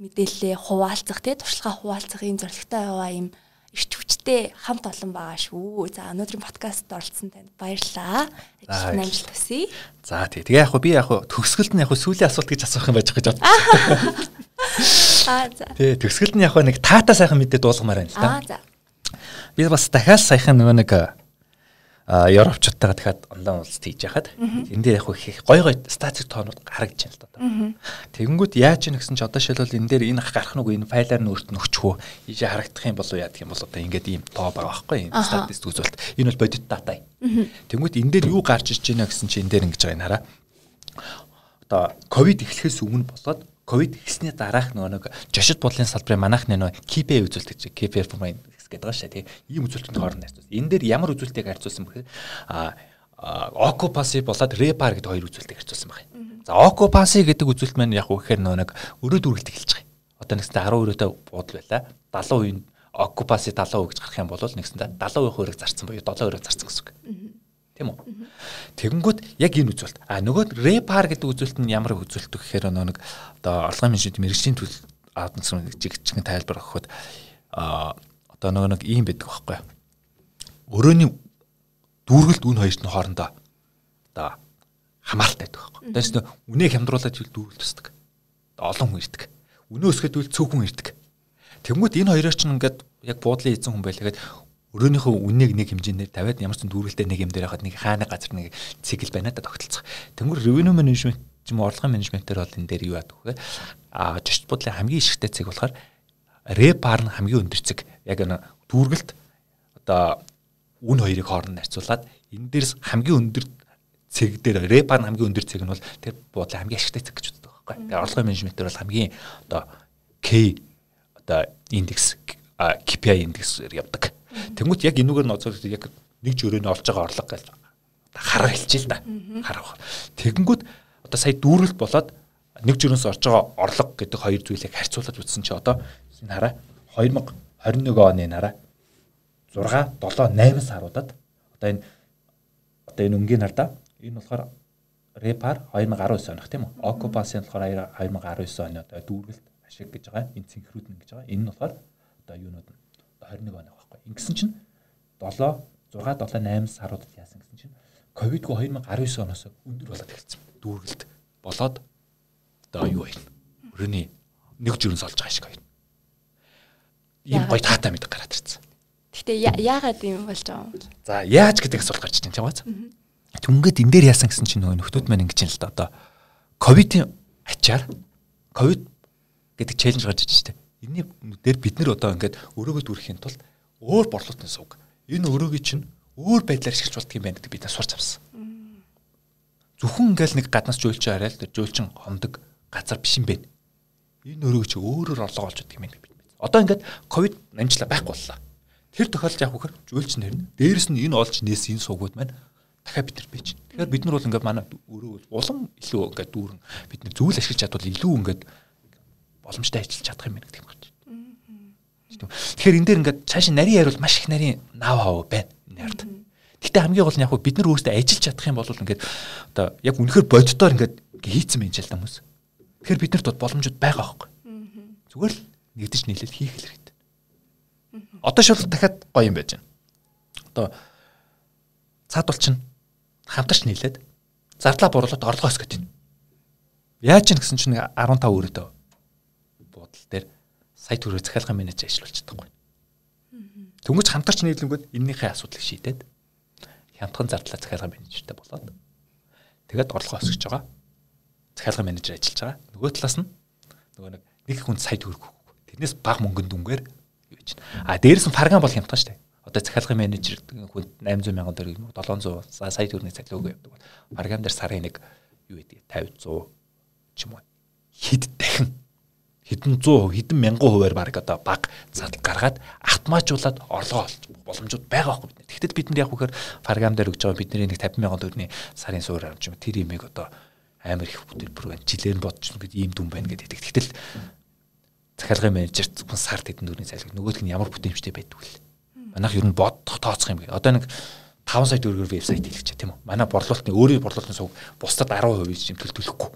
мэдээлэлээ хуваалцах тий туршлагаа хуваалцах ийм зорилготой яваа юм эрч хүчтэй хамт олон байгаа шүү. За өнөөдрийн подкастт оролцсон танд баярлалаа. Ажил амжилт хүсье. За тий. Тэгээ яг би яг төгсгөлд нь яг сүүлийн асуулт гэж асуух юм байж гэж бодсон. Аа за. Тий, төгсгөлд нь яг нэг таата сайхан мэдээ дуулгамаар байна л да. Аа за. Би бас дахиад саяхан нөгөө нэг Европчуудтайгаа дахиад онлайн уулзалт хийж яхад энэ дээр яг их гой гой статик тоонууд харагдаж байна л да. Тэгэнгүүт яаж ийн гэсэн чи одоо шилбэл энэ дээр энэ гарах нүг энэ файлаар нь өөрт нөхчхөө ийшээ харагдах юм болов яадах юм бол одоо ингээд ийм тоо байгаа байхгүй юм статистик үзүүлэлт. Энэ бол бодит дата юм. Тэгэнгүүт энэ дээр юу гарч иж байна гэсэн чи энэ дээр ингэж байгаа юм хараа. Одоо ковид эхлэхээс өмнө болоод ковид эхлсний дараах нөгөө нэг жошид бодлын салбарын манайхны нөгөө KPI үзүүлэлт гэж KPI performance гэдэг байгаа шүү дээ. Тийм үзүүлэлтийн хооронд харьцуулсан. Энэ дээр ямар үзүүлэлтийг харьцуулсан бэхээр а occupancy болоод repar гэдэг хоёр үзүүлэлтийг харьцуулсан байна. За occupancy гэдэг үзүүлэлт маань яг үхээр нөгөө нэг өрөө дүүрэлт эхэлж байгаа. Одоо нэгсэндээ 10 өрөөтэй буудал байла. 70% occupancy 70% гэж гарах юм бол нэгсэндээ 70% хөрөг зарцсан буюу 7 өрөө зарцсан гэсэн үг. Тийм үү? Тэгэнгүүт яг энэ үзүүлэлт. А нөгөө repar гэдэг үзүүлэлт нь ямар үзүүлэлт вэ гэхээр нөгөө нэг одоо орлогын менежмент мэрэгжлийн төлөв аадсан жигчгэн тайлбар өгөхөд а одоо нөгөө нэг ийм байдаг байхгүй. Өрөөний дүүргэлт үн хоёрт нь хоорондоо одоо хамааралтай байдаг байхгүй. Тэс нэ үнэ хямдруулаад ил дүүргэлт тусдаг. Олон хүн ирдэг. Үнэ өсгөд үл цөөхөн ирдэг. Тэнгүүд энэ хоёроо ч ингээд яг буудлын эзэн хүн байлгаад өрөөнийхөө үннийг нэг хэмжээгээр тавиад ямар ч дүүргэлтэй нэг юм дээр хахад нэг хаана газар нэг цикл байна да тогтолцох. Тэнгэр revenue management юм орлогын менежментээр бол энэ дээр юу яадаг вэ? А жишт бодлын хамгийн ишгтэй цэг болохоор репар нь хамгийн өндөр цэг яг энэ дүүргэлт одоо үн хоёрыг хооронд харьцуулаад энэ дээрс хамгийн өндөр цэг дээр репар нь хамгийн өндөр цэг нь бол тэр буудлын хамгийн ашигтай цэг гэж үздэг байхгүй. Тэгээ орлогын менежментээр бол хамгийн одоо K одоо индекс KPI индексээр явдаг. Тэнгүүт яг энүүгээр ноцоор яг нэг жөрөөний олж байгаа орлого гэж хараа хэлчихэ л да. Хараа. Тэгэнгүүт одоо сая дүүрэлт болоод нэг жирэнс орж байгаа орлого гэдэг хоёр зүйлийг харьцуулаад үзсэн чи одоо энэ хараа 2021 оны нараа 6 7 8 саруудад одоо энэ одоо энэ өнгийн нардаа энэ болохоор Repar 2019 оных тийм үү? Occupancy болохоор 2019 оны одоо дүүргэлт ашиг гэж байгаа. Энэ цэнхрүүд нь гэж байгаа. Энэ нь болохоор одоо юунууд нь 21 оны байхгүй. Ингэсэн чинь 7 6 7 8 саруудад яасан гэсэн чинь ковидгүй 2019 оноос өндөр болоод эхэлсэн. Дүүргэлт болоод одоо юу вэ? Өрөөний нэг жирэнс олж байгаа шиг байна. Ийм гоё таатай мэд гараад ирсэн. Гэтэ яагаад юм болж байгаа юм? За яаж гэдэг асуулт гарч ийн тийм бац. Түнгээд энэ дээр яасан гэсэн чинь нөгөө нөхдүүд маань ингэж л да одоо ковидын ачаар ковид гэдэг челленж гарч иж штэ. Энийний дээр бид нэр одоо ингээд өрөөгөө дүрхийн тулд өөр борлуулалтын сувг. Энэ өрөөгийн чинь өөр байдлаар ашиглаж болдго юм байна гэдэг бид нар сурч авсан. Зөвхөн ингээл нэг гаднаас жуулч арай л жуулчин хондог газар биш юм бэ. Энэ өрөөг чи өөрөөр орлого олж өгдөг юм байна бид. Одоо ингээд ковид намжлаа байхгүй боллоо. Тэр тохиолдолд яг үхэр жуулч нэр нь дээрэс нь энэ олж нээс энэ суугууд маань дахиад бид нар бийж. Тэгэхээр бид нар бол ингээд манай өрөө улам илүү ингээд дүүрэн бид нар зүйл ашиглаж чадвал илүү ингээд боломжтой ажиллаж чадах юм байна гэдэг юм байна. Тэгэхээр энэ дээр ингээд цааш нарийн ярил маш их нарийн наав хав байна ярд. Гэтэ хамгийн гол нь яг бид нар өөрсдөө ажиллаж чадах юм бол ингээд одоо яг үнэхээр боддоор ингээд хийцэн байж л та хүмүүс. Тэгэхээр бид нарт боломжууд байгаа байхгүй. Зүгээр л нэгдэж нийлээд хийх хэрэгтэй. Одоо шууд дахиад гоё юм байж байна. Одоо цаадуул чинь хамтарч нийлээд зардлаа буруулаад орлогоо өсгөх гэдэг. Яаж ч гэсэн чинь 15 өрөөдөө буудал дээр сая төгрөг захиалгын менеж ажиллуулж чадахгүй. Тэнгүүч хамтарч нийлэнгүүд энэнийхээ асуудлыг шийдээд хямдхан зардлаа захиалгын менежертэй болоод тэгээд орлогоо өсгөж байгаа. Захиалгын менежер ажиллаж байгаа. Нөгөө талаас нь нөгөө нэг нэг хүн сая төгрөг. Тэрнээс бага мөнгөнд дүнгээр юу гэж. А дээрээс нь фарган бол хямдхан шүү дээ. Одоо захиалгын менежер хүн 800 мянган төгрөг 700 сая төгрөгийн цалин өгөө явдаг бол фарган дээр сарын нэг юу гэдэг 50 100 ч юм уу хэд дахин хэдэн 100 хэдэн мянган хувиар баг одоо баг зардал гаргаад автоматжуулаад орлогоо олж боломжууд байгаа байхгүй бид. Тэгэхдээ бидэнд яг үхээр фаргам дээр өгж байгаа бидний нэг 50 мянган төгрөгийн сарын суур амж юм тэр имийг одоо амар их хөтөлбөр байна. Жилээр бодож ингээд ийм дүн байна гэдэг. Тэгтэл захиалгын менежер зөвхөн сард хэдэн төгрөгийн цалин нөгөөх нь ямар бүтээмжтэй байдаг вэ? Манайх ер нь бодох тооцох юм гээ. Одоо нэг 5 сая төгрөгөөр вебсайт хийлгэж тийм үү? Манай борлуулалтын өөрийн борлуулалтын суг бусдад 10% жимтэл төлөхгүй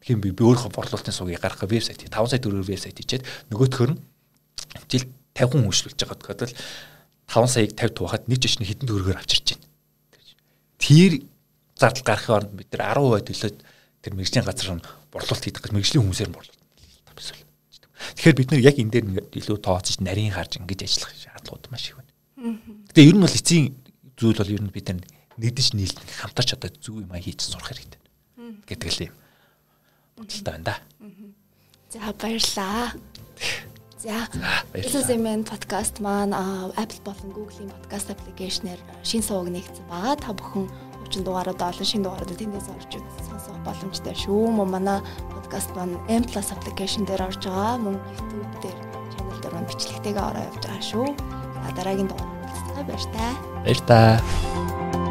Тэгэхээр би өөрийнхөө борлуулалтын сувгийг гаргах вебсайт 5 сая төгрөгөөр вебсайт хийчихэд нөгөөтгөр нь жил 50 хүн үйлчлүүлж байгаа тохиолдолд 5 саяг 50 туухад нэг жишний хэдэн төгрөгөөр авчирч байна. Тэр зардал гарахын оронд бид нар 10% төлөөд тэр мэрэгжлийн газар нь борлуулалт хийх гэж мэрэгжлийн хүмүүсээр нь борлуулалт. Тэгэхээр бид нар яг энэ дээр ингээд илүү тооцож нарийн харж ингэж ажиллах шаардлагууд маш их байна. Гэтэ ер нь бол эцсийн зүйл бол ер нь бид нар нэгдэж нийлэн хамтарч одоо зөв юм хийж сурах хэрэгтэй гэдэг л юм бодолтой байна да. За баярлаа. За Элизабет подкаст маань Apple болон Google-ийн подкаст аппликейшнээр шин сувг нэгдсэн байгаа. Та бүхэн хүчин дугаарууд олон шин дугаарууд тэндээс орж сонсох боломжтой шүү. Мөн манай подкаст маань M+ application дээр орж байгаа. Мөн YouTube дээр channel дээр бичлэгтэйгээ ороо явж байгаа шүү. Дараагийн дугаар баяр та. Баяр та.